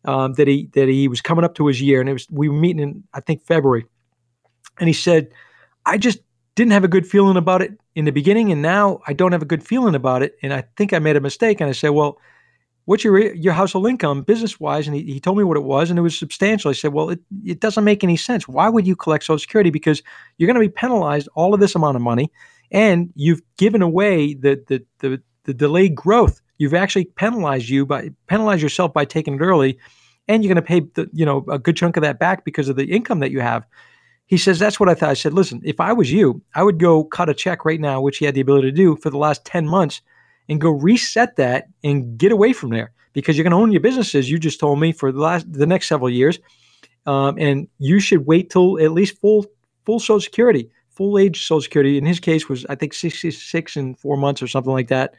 um, that he that he was coming up to his year, and it was we were meeting in I think February, and he said, "I just didn't have a good feeling about it in the beginning, and now I don't have a good feeling about it, and I think I made a mistake." And I said, "Well." What's your your household income business wise? And he, he told me what it was, and it was substantial. I said, Well, it, it doesn't make any sense. Why would you collect Social Security? Because you're going to be penalized all of this amount of money, and you've given away the the the, the delayed growth you've actually penalized you by penalized yourself by taking it early and you're going to pay the, you know a good chunk of that back because of the income that you have he says that's what i thought i said listen if i was you i would go cut a check right now which he had the ability to do for the last 10 months and go reset that and get away from there because you're going to own your businesses you just told me for the last the next several years um, and you should wait till at least full full social security full age social security in his case was i think 66 and four months or something like that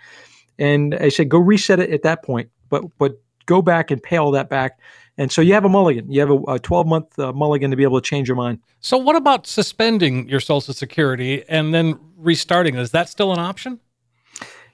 and I said, go reset it at that point, but but go back and pay all that back. And so you have a mulligan. You have a, a 12 month uh, mulligan to be able to change your mind. So what about suspending your Social Security and then restarting? Is that still an option?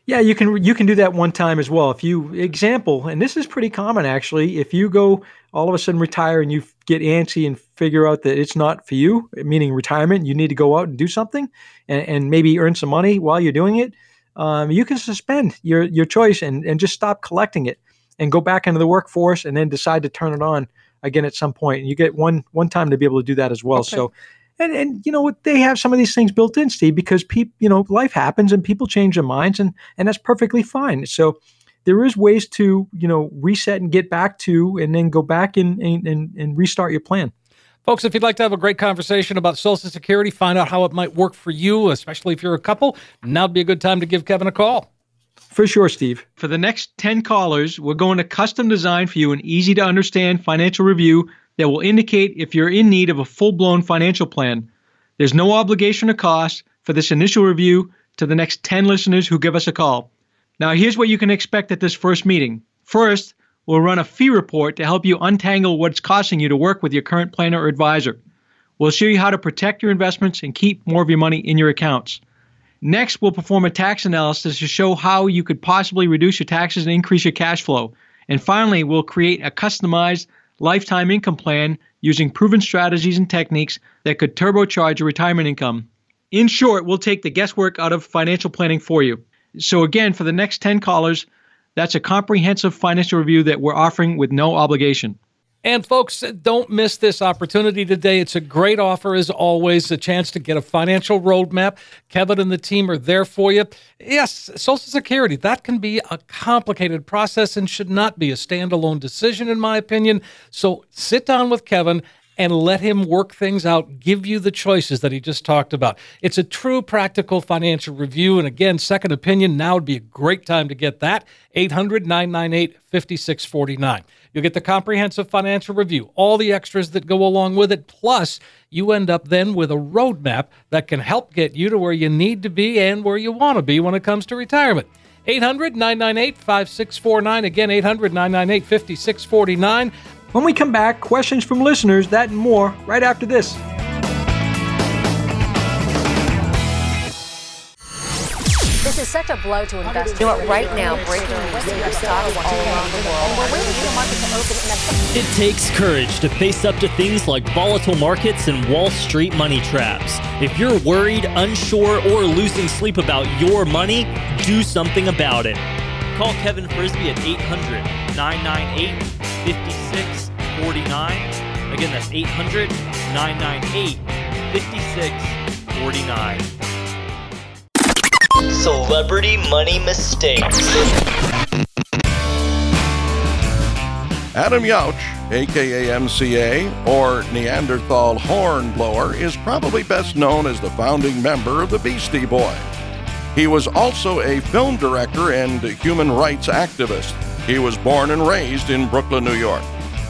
Yeah, you can you can do that one time as well. If you example, and this is pretty common actually, if you go all of a sudden retire and you get antsy and figure out that it's not for you, meaning retirement, you need to go out and do something and, and maybe earn some money while you're doing it um, you can suspend your your choice and, and just stop collecting it and go back into the workforce and then decide to turn it on again at some point. And you get one one time to be able to do that as well. Okay. So and and you know what they have some of these things built in, Steve, because people you know life happens and people change their minds and and that's perfectly fine. So there is ways to you know reset and get back to and then go back and and, and restart your plan. Folks, if you'd like to have a great conversation about Social Security, find out how it might work for you, especially if you're a couple, now'd be a good time to give Kevin a call. For sure, Steve. For the next 10 callers, we're going to custom design for you an easy to understand financial review that will indicate if you're in need of a full blown financial plan. There's no obligation or cost for this initial review to the next 10 listeners who give us a call. Now, here's what you can expect at this first meeting. First, We'll run a fee report to help you untangle what's costing you to work with your current planner or advisor. We'll show you how to protect your investments and keep more of your money in your accounts. Next, we'll perform a tax analysis to show how you could possibly reduce your taxes and increase your cash flow. And finally, we'll create a customized lifetime income plan using proven strategies and techniques that could turbocharge your retirement income. In short, we'll take the guesswork out of financial planning for you. So, again, for the next 10 callers, that's a comprehensive financial review that we're offering with no obligation. And folks, don't miss this opportunity today. It's a great offer, as always, a chance to get a financial roadmap. Kevin and the team are there for you. Yes, Social Security, that can be a complicated process and should not be a standalone decision, in my opinion. So sit down with Kevin and let him work things out, give you the choices that he just talked about. It's a true practical financial review. And again, second opinion, now would be a great time to get that. 800 998 5649. You'll get the comprehensive financial review, all the extras that go along with it, plus you end up then with a roadmap that can help get you to where you need to be and where you want to be when it comes to retirement. 800 998 5649. Again, 800 998 5649. When we come back, questions from listeners, that and more, right after this. This is such a blow to investors. You know what? Right now, breaking news: your stocks all around the world, and we're waiting for the market to open. In it takes courage to face up to things like volatile markets and Wall Street money traps. If you're worried, unsure, or losing sleep about your money, do something about it. Call Kevin Frisbie at 800 998 5649. Again, that's 800 998 5649. Celebrity money mistakes. Adam Yauch, aka MCA, or Neanderthal Hornblower, is probably best known as the founding member of the Beastie Boys. He was also a film director and human rights activist. He was born and raised in Brooklyn, New York.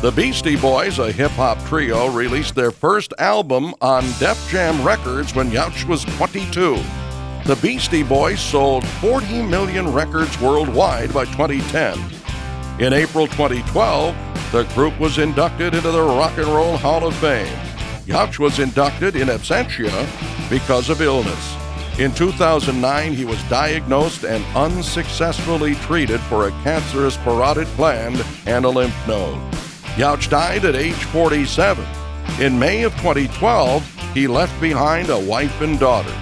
The Beastie Boys, a hip hop trio, released their first album on Def Jam Records when Yauch was 22. The Beastie Boys sold 40 million records worldwide by 2010. In April 2012, the group was inducted into the Rock and Roll Hall of Fame. Yauch was inducted in absentia because of illness. In 2009, he was diagnosed and unsuccessfully treated for a cancerous parotid gland and a lymph node. Yauch died at age 47. In May of 2012, he left behind a wife and daughter.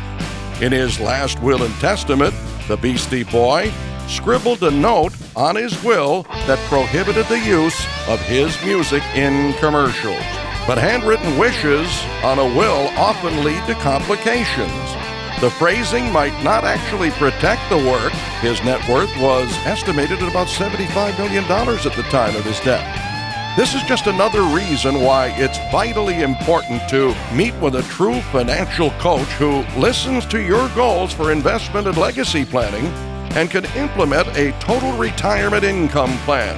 In his last will and testament, the Beastie Boy scribbled a note on his will that prohibited the use of his music in commercials. But handwritten wishes on a will often lead to complications. The phrasing might not actually protect the work. His net worth was estimated at about $75 million at the time of his death. This is just another reason why it's vitally important to meet with a true financial coach who listens to your goals for investment and legacy planning and can implement a total retirement income plan,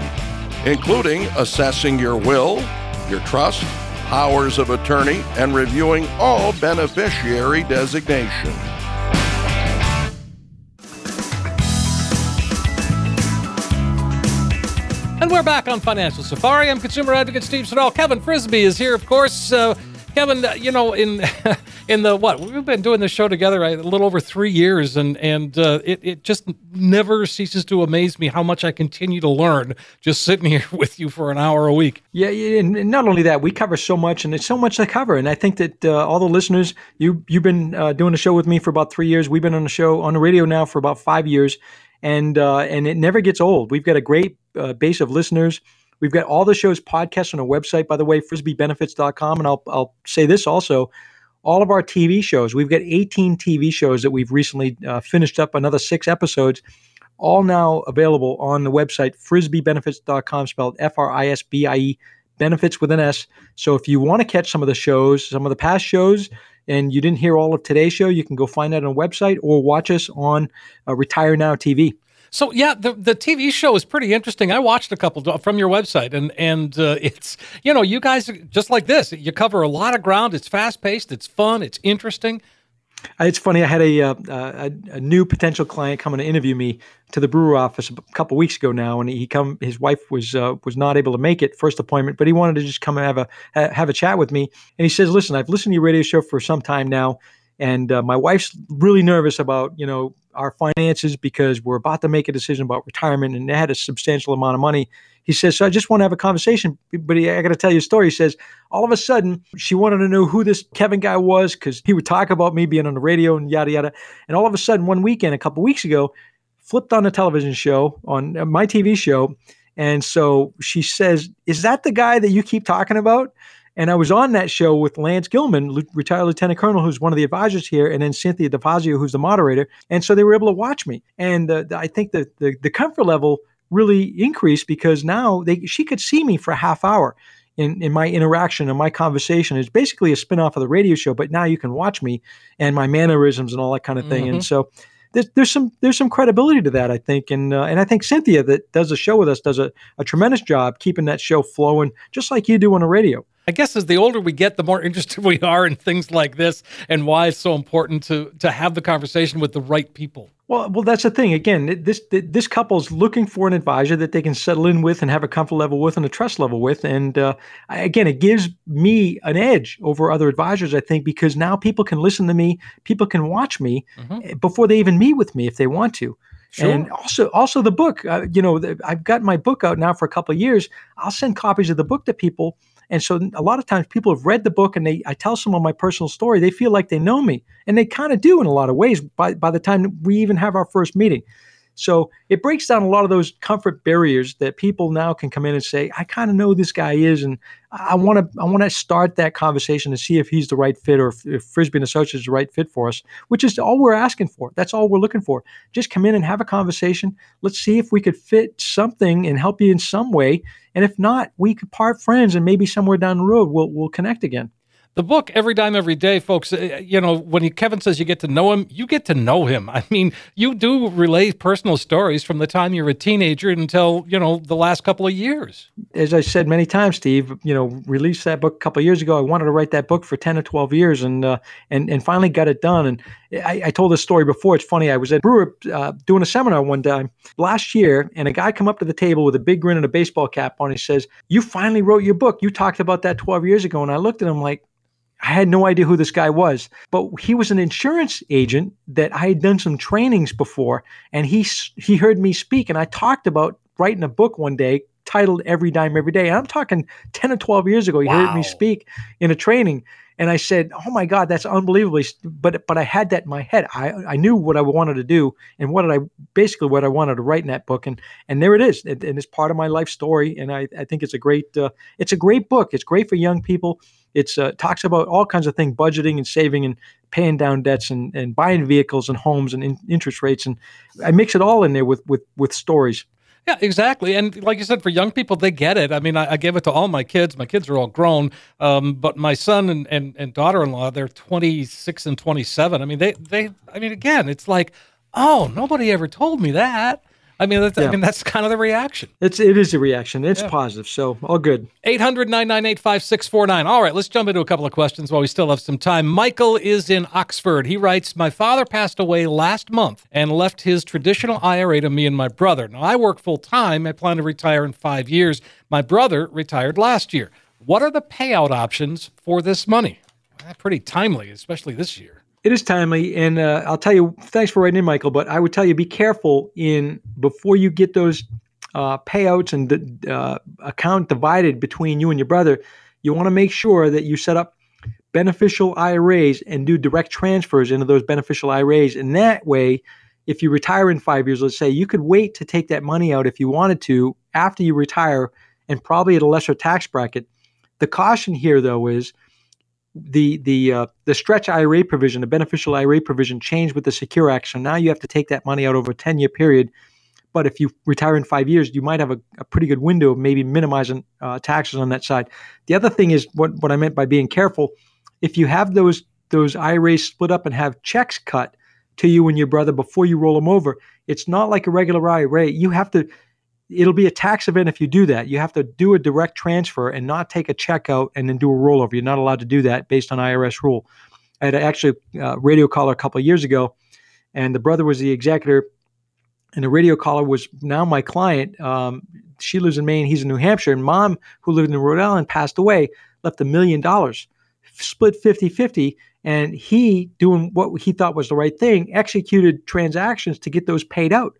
including assessing your will, your trust, powers of attorney, and reviewing all beneficiary designations. And we're back on Financial Safari. I'm consumer advocate Steve Siddall. Kevin Frisbie is here, of course. Uh, Kevin, you know, in in the what we've been doing this show together a little over three years, and and uh, it it just never ceases to amaze me how much I continue to learn just sitting here with you for an hour a week. Yeah, and not only that, we cover so much, and it's so much to cover. And I think that uh, all the listeners, you you've been uh, doing a show with me for about three years. We've been on the show on the radio now for about five years, and uh, and it never gets old. We've got a great uh, base of listeners. We've got all the shows podcast on our website, by the way, frisbiebenefits.com. And I'll, I'll say this also all of our TV shows, we've got 18 TV shows that we've recently uh, finished up, another six episodes, all now available on the website, frisbiebenefits.com, spelled F R I S B I E, benefits with an S. So if you want to catch some of the shows, some of the past shows, and you didn't hear all of today's show, you can go find that on the website or watch us on uh, Retire Now TV. So yeah, the the TV show is pretty interesting. I watched a couple from your website, and and uh, it's you know you guys just like this. You cover a lot of ground. It's fast paced. It's fun. It's interesting. Uh, it's funny. I had a, uh, a, a new potential client coming to interview me to the Brewer office a couple weeks ago now, and he come. His wife was uh, was not able to make it first appointment, but he wanted to just come and have a have a chat with me. And he says, "Listen, I've listened to your radio show for some time now, and uh, my wife's really nervous about you know our finances because we're about to make a decision about retirement and they had a substantial amount of money. He says, So I just want to have a conversation. But I got to tell you a story. He says, All of a sudden, she wanted to know who this Kevin guy was because he would talk about me being on the radio and yada, yada. And all of a sudden, one weekend, a couple weeks ago, flipped on a television show, on uh, my TV show. And so she says, Is that the guy that you keep talking about? And I was on that show with Lance Gilman, retired lieutenant colonel, who's one of the advisors here, and then Cynthia DeFazio, who's the moderator. And so they were able to watch me. And uh, I think that the, the comfort level really increased because now they she could see me for a half hour. in, in my interaction and my conversation is basically a spin-off of the radio show but now you can watch me and my mannerisms and all that kind of thing Mhm. and so there's, there's some there's some credibility to that I think and uh, and I think Cynthia that does a show with us does a, a tremendous job keeping that show flowing just like you do on the radio I guess as the older we get, the more interested we are in things like this and why it's so important to to have the conversation with the right people. Well, well, that's the thing. Again, this this couple's looking for an advisor that they can settle in with and have a comfort level with and a trust level with. And uh, again, it gives me an edge over other advisors. I think because now people can listen to me, people can watch me eh, before they even meet with me if they want to. Sure. And also, also the book. Uh, you know, I've got my book out now for a couple of years. I'll send copies of the book to people, and so a lot of times people have read the book, and they I tell someone my personal story. They feel like they know me, and they kind of do in a lot of ways. By by the time we even have our first meeting, so it breaks down a lot of those comfort barriers that people now can come in and say, I kind of know this guy is, and I want to I want to start that conversation to see if he's the right fit or if, if Frisbie and Associates is the right fit for us, which is all we're asking for. That's all we're looking for. Just come in and have a conversation. Let's see if we could fit something and help you in some way. And if not, we could part friends and maybe somewhere down the road we'll we'll connect again. The book, Every Dime, Every Day, folks, uh, you know, when you, Kevin says you get to know him, you get to know him. I mean, you do relay personal stories from the time you're a teenager until, you know, the last couple of years. as I said many times, Steve, you know, released that book a couple of years ago. I wanted to write that book for ten or twelve years, and uh, and and finally got it done. And I, I told this story before. It's funny. I was at Brewer uh, doing a seminar one time last year, and a guy come up to the table with a big grin and a baseball cap on. He says, "You finally wrote your book. You talked about that twelve years ago." And I looked at him like. I had no idea who this guy was, but he was an insurance agent that I had done some trainings before, and he he heard me speak, and I talked about writing a book one day titled "Every Dime Every Day." And I'm talking ten or twelve years ago. He heard me speak in a training, and I said, "Oh my God, that's unbelievably." But but I had that in my head. I I knew what I wanted to do, and what did I basically what I wanted to write in that book, and and there it is, and, and it's part of my life story, and I I think it's a great uh, it's a great book. It's great for young people. It's uh, talks about all kinds of things, budgeting and saving and paying down debts and, and buying vehicles and homes and in, interest rates, and I mix it all in there with with with stories. Yeah, exactly. And like you said, for young people, they get it. I mean, I, I gave it to all my kids. My kids are all grown, um, but my son and, and, and daughter-in-law, they're 26 and 27. I mean, they, they, I mean, again, it's like, oh, nobody ever told me that. I mean, that's, I mean, that's kind of the reaction. It's it is a reaction. It's Yeah. positive, so all good. 800 998 5649. All right, let's jump into a couple of questions while we still have some time. Michael is in Oxford. He writes My father passed away last month and left his traditional IRA to me and my brother. Now, I work full time. I plan to retire in five years. My brother retired last year. What are the payout options for this money? Pretty timely, especially this year. It is timely, and uh, I'll tell you. Thanks for writing in, Michael. But I would tell you, be careful in before you get those uh, payouts and uh, account divided between you and your brother. You want to make sure that you set up beneficial IRAs and do direct transfers into those beneficial IRAs. And that way, if you retire in five years, let's say, you could wait to take that money out if you wanted to after you retire, and probably at a lesser tax bracket. The caution here, though, is the the uh, the stretch IRA provision, the beneficial IRA provision, changed with the Secure Act. So now you have to take that money out over a ten year period. But if you retire in five years, you might have a, a pretty good window of maybe minimizing uh, taxes on that side. The other thing is what what I meant by being careful. If you have those those IRAs split up and have checks cut to you and your brother before you roll them over, it's not like a regular IRA. You have to it'll be a tax event if you do that. You have to do a direct transfer and not take a check out and then do a rollover. You're not allowed to do that based on IRS rule. I had actually a radio caller a couple years ago, and the brother was the executor, and the radio caller was now my client. Um, she lives in Maine, he's in New Hampshire, and mom, who lived in Rhode Island, passed away, left a million dollars, split 50 50. And he, doing what he thought was the right thing, executed transactions to get those paid out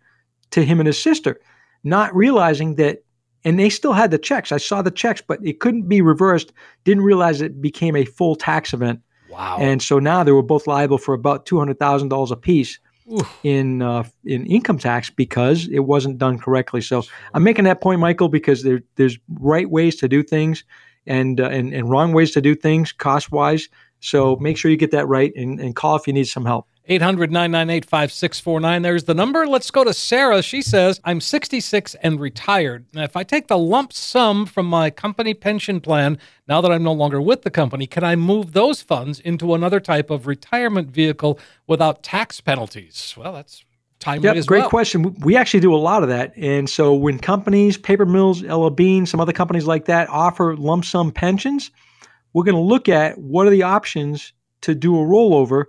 to him and his sister not realizing that and they still had the checks. I saw the checks but it couldn't be reversed. Didn't realize it became a full tax event. Wow. and so now they were both liable for about $200000 a piece in uh, in income tax because it wasn't done correctly. So i'm making that point michael because there, there's right ways to do things and, uh, and and wrong ways to do things cost wise so make sure you get that right and, and call if you need some help 800 998 5649. There's the number. Let's go to Sarah. She says, I'm 66 and retired. Now, if I take the lump sum from my company pension plan, now that I'm no longer with the company, can I move those funds into another type of retirement vehicle without tax penalties? Well, that's timely yep, as great well. question. We actually do a lot of that. And so when companies, paper mills, LL Bean, some other companies like that offer lump sum pensions, we're going to look at what are the options to do a rollover.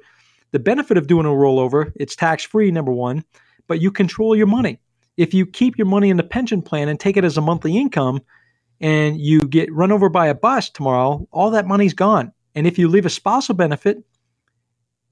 The benefit of doing a rollover, it's tax free, number one, but you control your money. If you keep your money in the pension plan and take it as a monthly income and you get run over by a bus tomorrow, all that money's gone. And if you leave a spousal benefit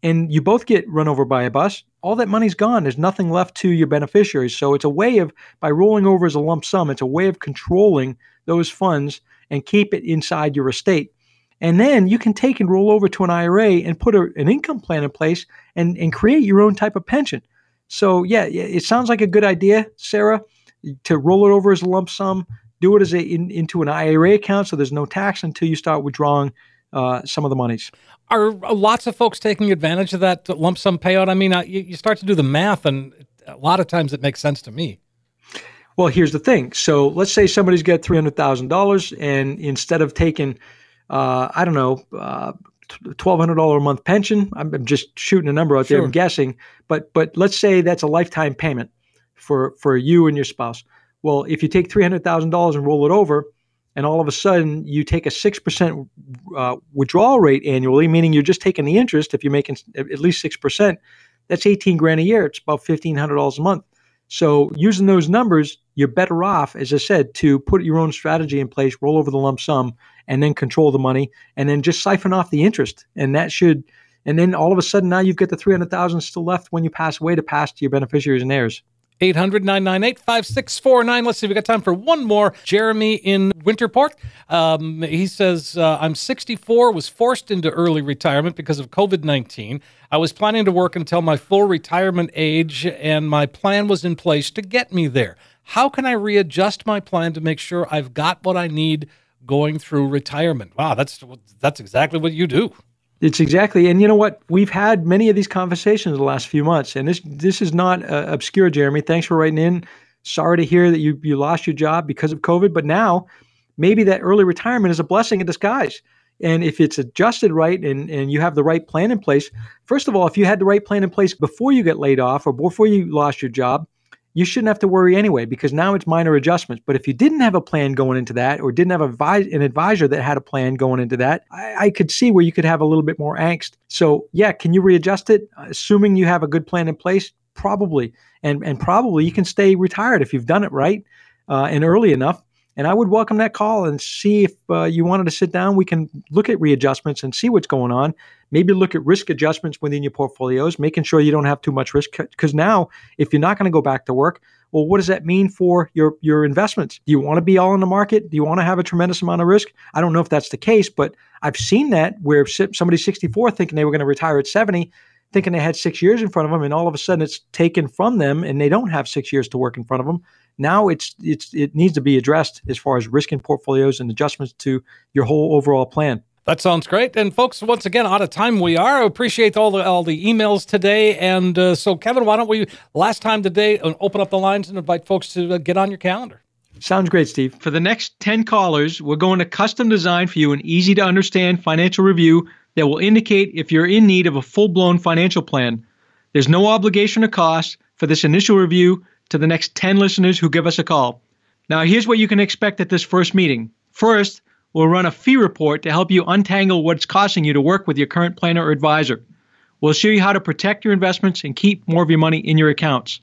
and you both get run over by a bus, all that money's gone. There's nothing left to your beneficiaries. So it's a way of, by rolling over as a lump sum, it's a way of controlling those funds and keep it inside your estate. And then you can take and roll over to an IRA and put a, an income plan in place and, and create your own type of pension. So, yeah, it sounds like a good idea, Sarah, to roll it over as a lump sum, do it as a, in, into an IRA account so there's no tax until you start withdrawing uh, some of the monies. Are lots of folks taking advantage of that lump sum payout? I mean, you, you start to do the math, and a lot of times it makes sense to me. Well, here's the thing. So let's say somebody's got three hundred thousand dollars, and instead of taking, uh, I don't know, uh, twelve hundred dollar a month pension, I'm, I'm, just shooting a number out there. I'm guessing, but but let's say that's a lifetime payment for for you and your spouse. Well, if you take three hundred thousand dollars and roll it over, and all of a sudden you take a 6% uh, withdrawal rate annually, meaning you're just taking the interest, if you're making at least 6%, that's 18 grand a year. It's about $1,500 a month. So using those numbers, you're better off, as I said, to put your own strategy in place, roll over the lump sum, and then control the money, and then just siphon off the interest. And that should, and then all of a sudden now you've got the 300,000 still left when you pass away to pass to your beneficiaries and heirs. 800 998 5649. Let's see, we got time for one more. Jeremy in Winterport. Um, he says, uh, I'm 64, was forced into early retirement because of COVID 19. I was planning to work until my full retirement age, and my plan was in place to get me there. How can I readjust my plan to make sure I've got what I need going through retirement? Wow, that's that's exactly what you do. It's exactly, and you know what? We've had many of these conversations the last few months, and this this is not uh, obscure, Jeremy. Thanks for writing in. Sorry to hear that you you lost your job because of COVID, but now maybe that early retirement is a blessing in disguise. And if it's adjusted right and, and you have the right plan in place, first of all, if you had the right plan in place before you get laid off or before you lost your job, you shouldn't have to worry anyway because now it's minor adjustments. But if you didn't have a plan going into that or didn't have a an advisor that had a plan going into that, I, I could see where you could have a little bit more angst. So, yeah, can you readjust it? Assuming you have a good plan in place, probably. And, and probably you can stay retired if you've done it right uh, and early enough. And I would welcome that call and see if uh, you wanted to sit down. We can look at readjustments and see what's going on. Maybe look at risk adjustments within your portfolios, making sure you don't have too much risk. Because now, if you're not going to go back to work, well, what does that mean for your your investments? Do you want to be all in the market? Do you want to have a tremendous amount of risk? I don't know if that's the case, but I've seen that where somebody's 64 thinking they were going to retire at 70 thinking they had six years in front of them, and all of a sudden it's taken from them, and they don't have six years to work in front of them. Now it's it's it needs to be addressed as far as risk in portfolios and adjustments to your whole overall plan. That sounds great. And folks, once again, out of time we are. I appreciate all the all the emails today. And uh, so, Kevin, why don't we last time today uh, open up the lines and invite folks to uh, get on your calendar? Sounds great, Steve. For the next 10 callers, we're going to custom design for you an easy to understand financial review that will indicate if you're in need of a full blown financial plan. There's no obligation or cost for this initial review to the next 10 listeners who give us a call. Now, here's what you can expect at this first meeting. First, we'll run a fee report to help you untangle what's costing you to work with your current planner or advisor. We'll show you how to protect your investments and keep more of your money in your accounts.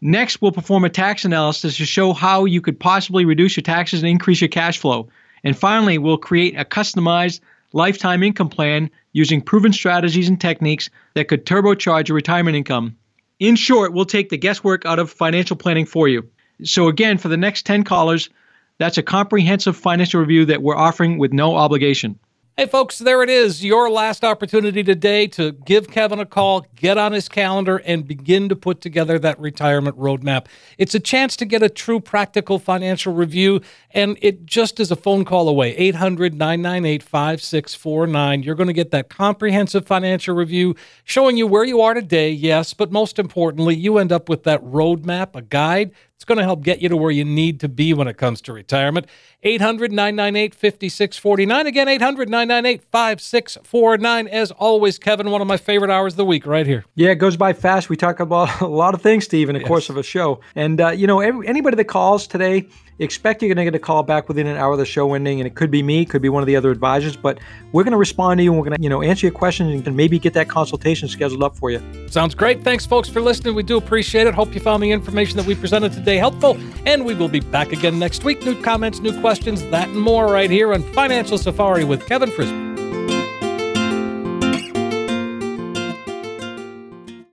Next, we'll perform a tax analysis to show how you could possibly reduce your taxes and increase your cash flow. And finally, we'll create a customized lifetime income plan using proven strategies and techniques that could turbocharge your retirement income. In short, we'll take the guesswork out of financial planning for you. So, again, for the next 10 callers, that's a comprehensive financial review that we're offering with no obligation. Hey, folks, there it is. Your last opportunity today to give Kevin a call, get on his calendar, and begin to put together that retirement roadmap. It's a chance to get a true practical financial review, and it just is a phone call away 800 998 5649. You're going to get that comprehensive financial review showing you where you are today, yes, but most importantly, you end up with that roadmap, a guide it's going to help get you to where you need to be when it comes to retirement. 800 998 5649. Again, 800 998 5649. As always, Kevin, one of my favorite hours of the week right here. Yeah, it goes by fast. We talk about a lot of things, Steve, in the yes. course of a show. And, uh, you know, every, anybody that calls today, expect you're going to get a call back within an hour of the show ending, and it could be me, could be one of the other advisors, but we're going to respond to you and we're going to, you know, answer your questions and maybe get that consultation scheduled up for you. Sounds great. Thanks, folks, for listening. We do appreciate it. Hope you found the information that we presented today helpful, and we will be back again next week. New comments, new questions, that and more right here on Financial Safari with Kevin Frisbie.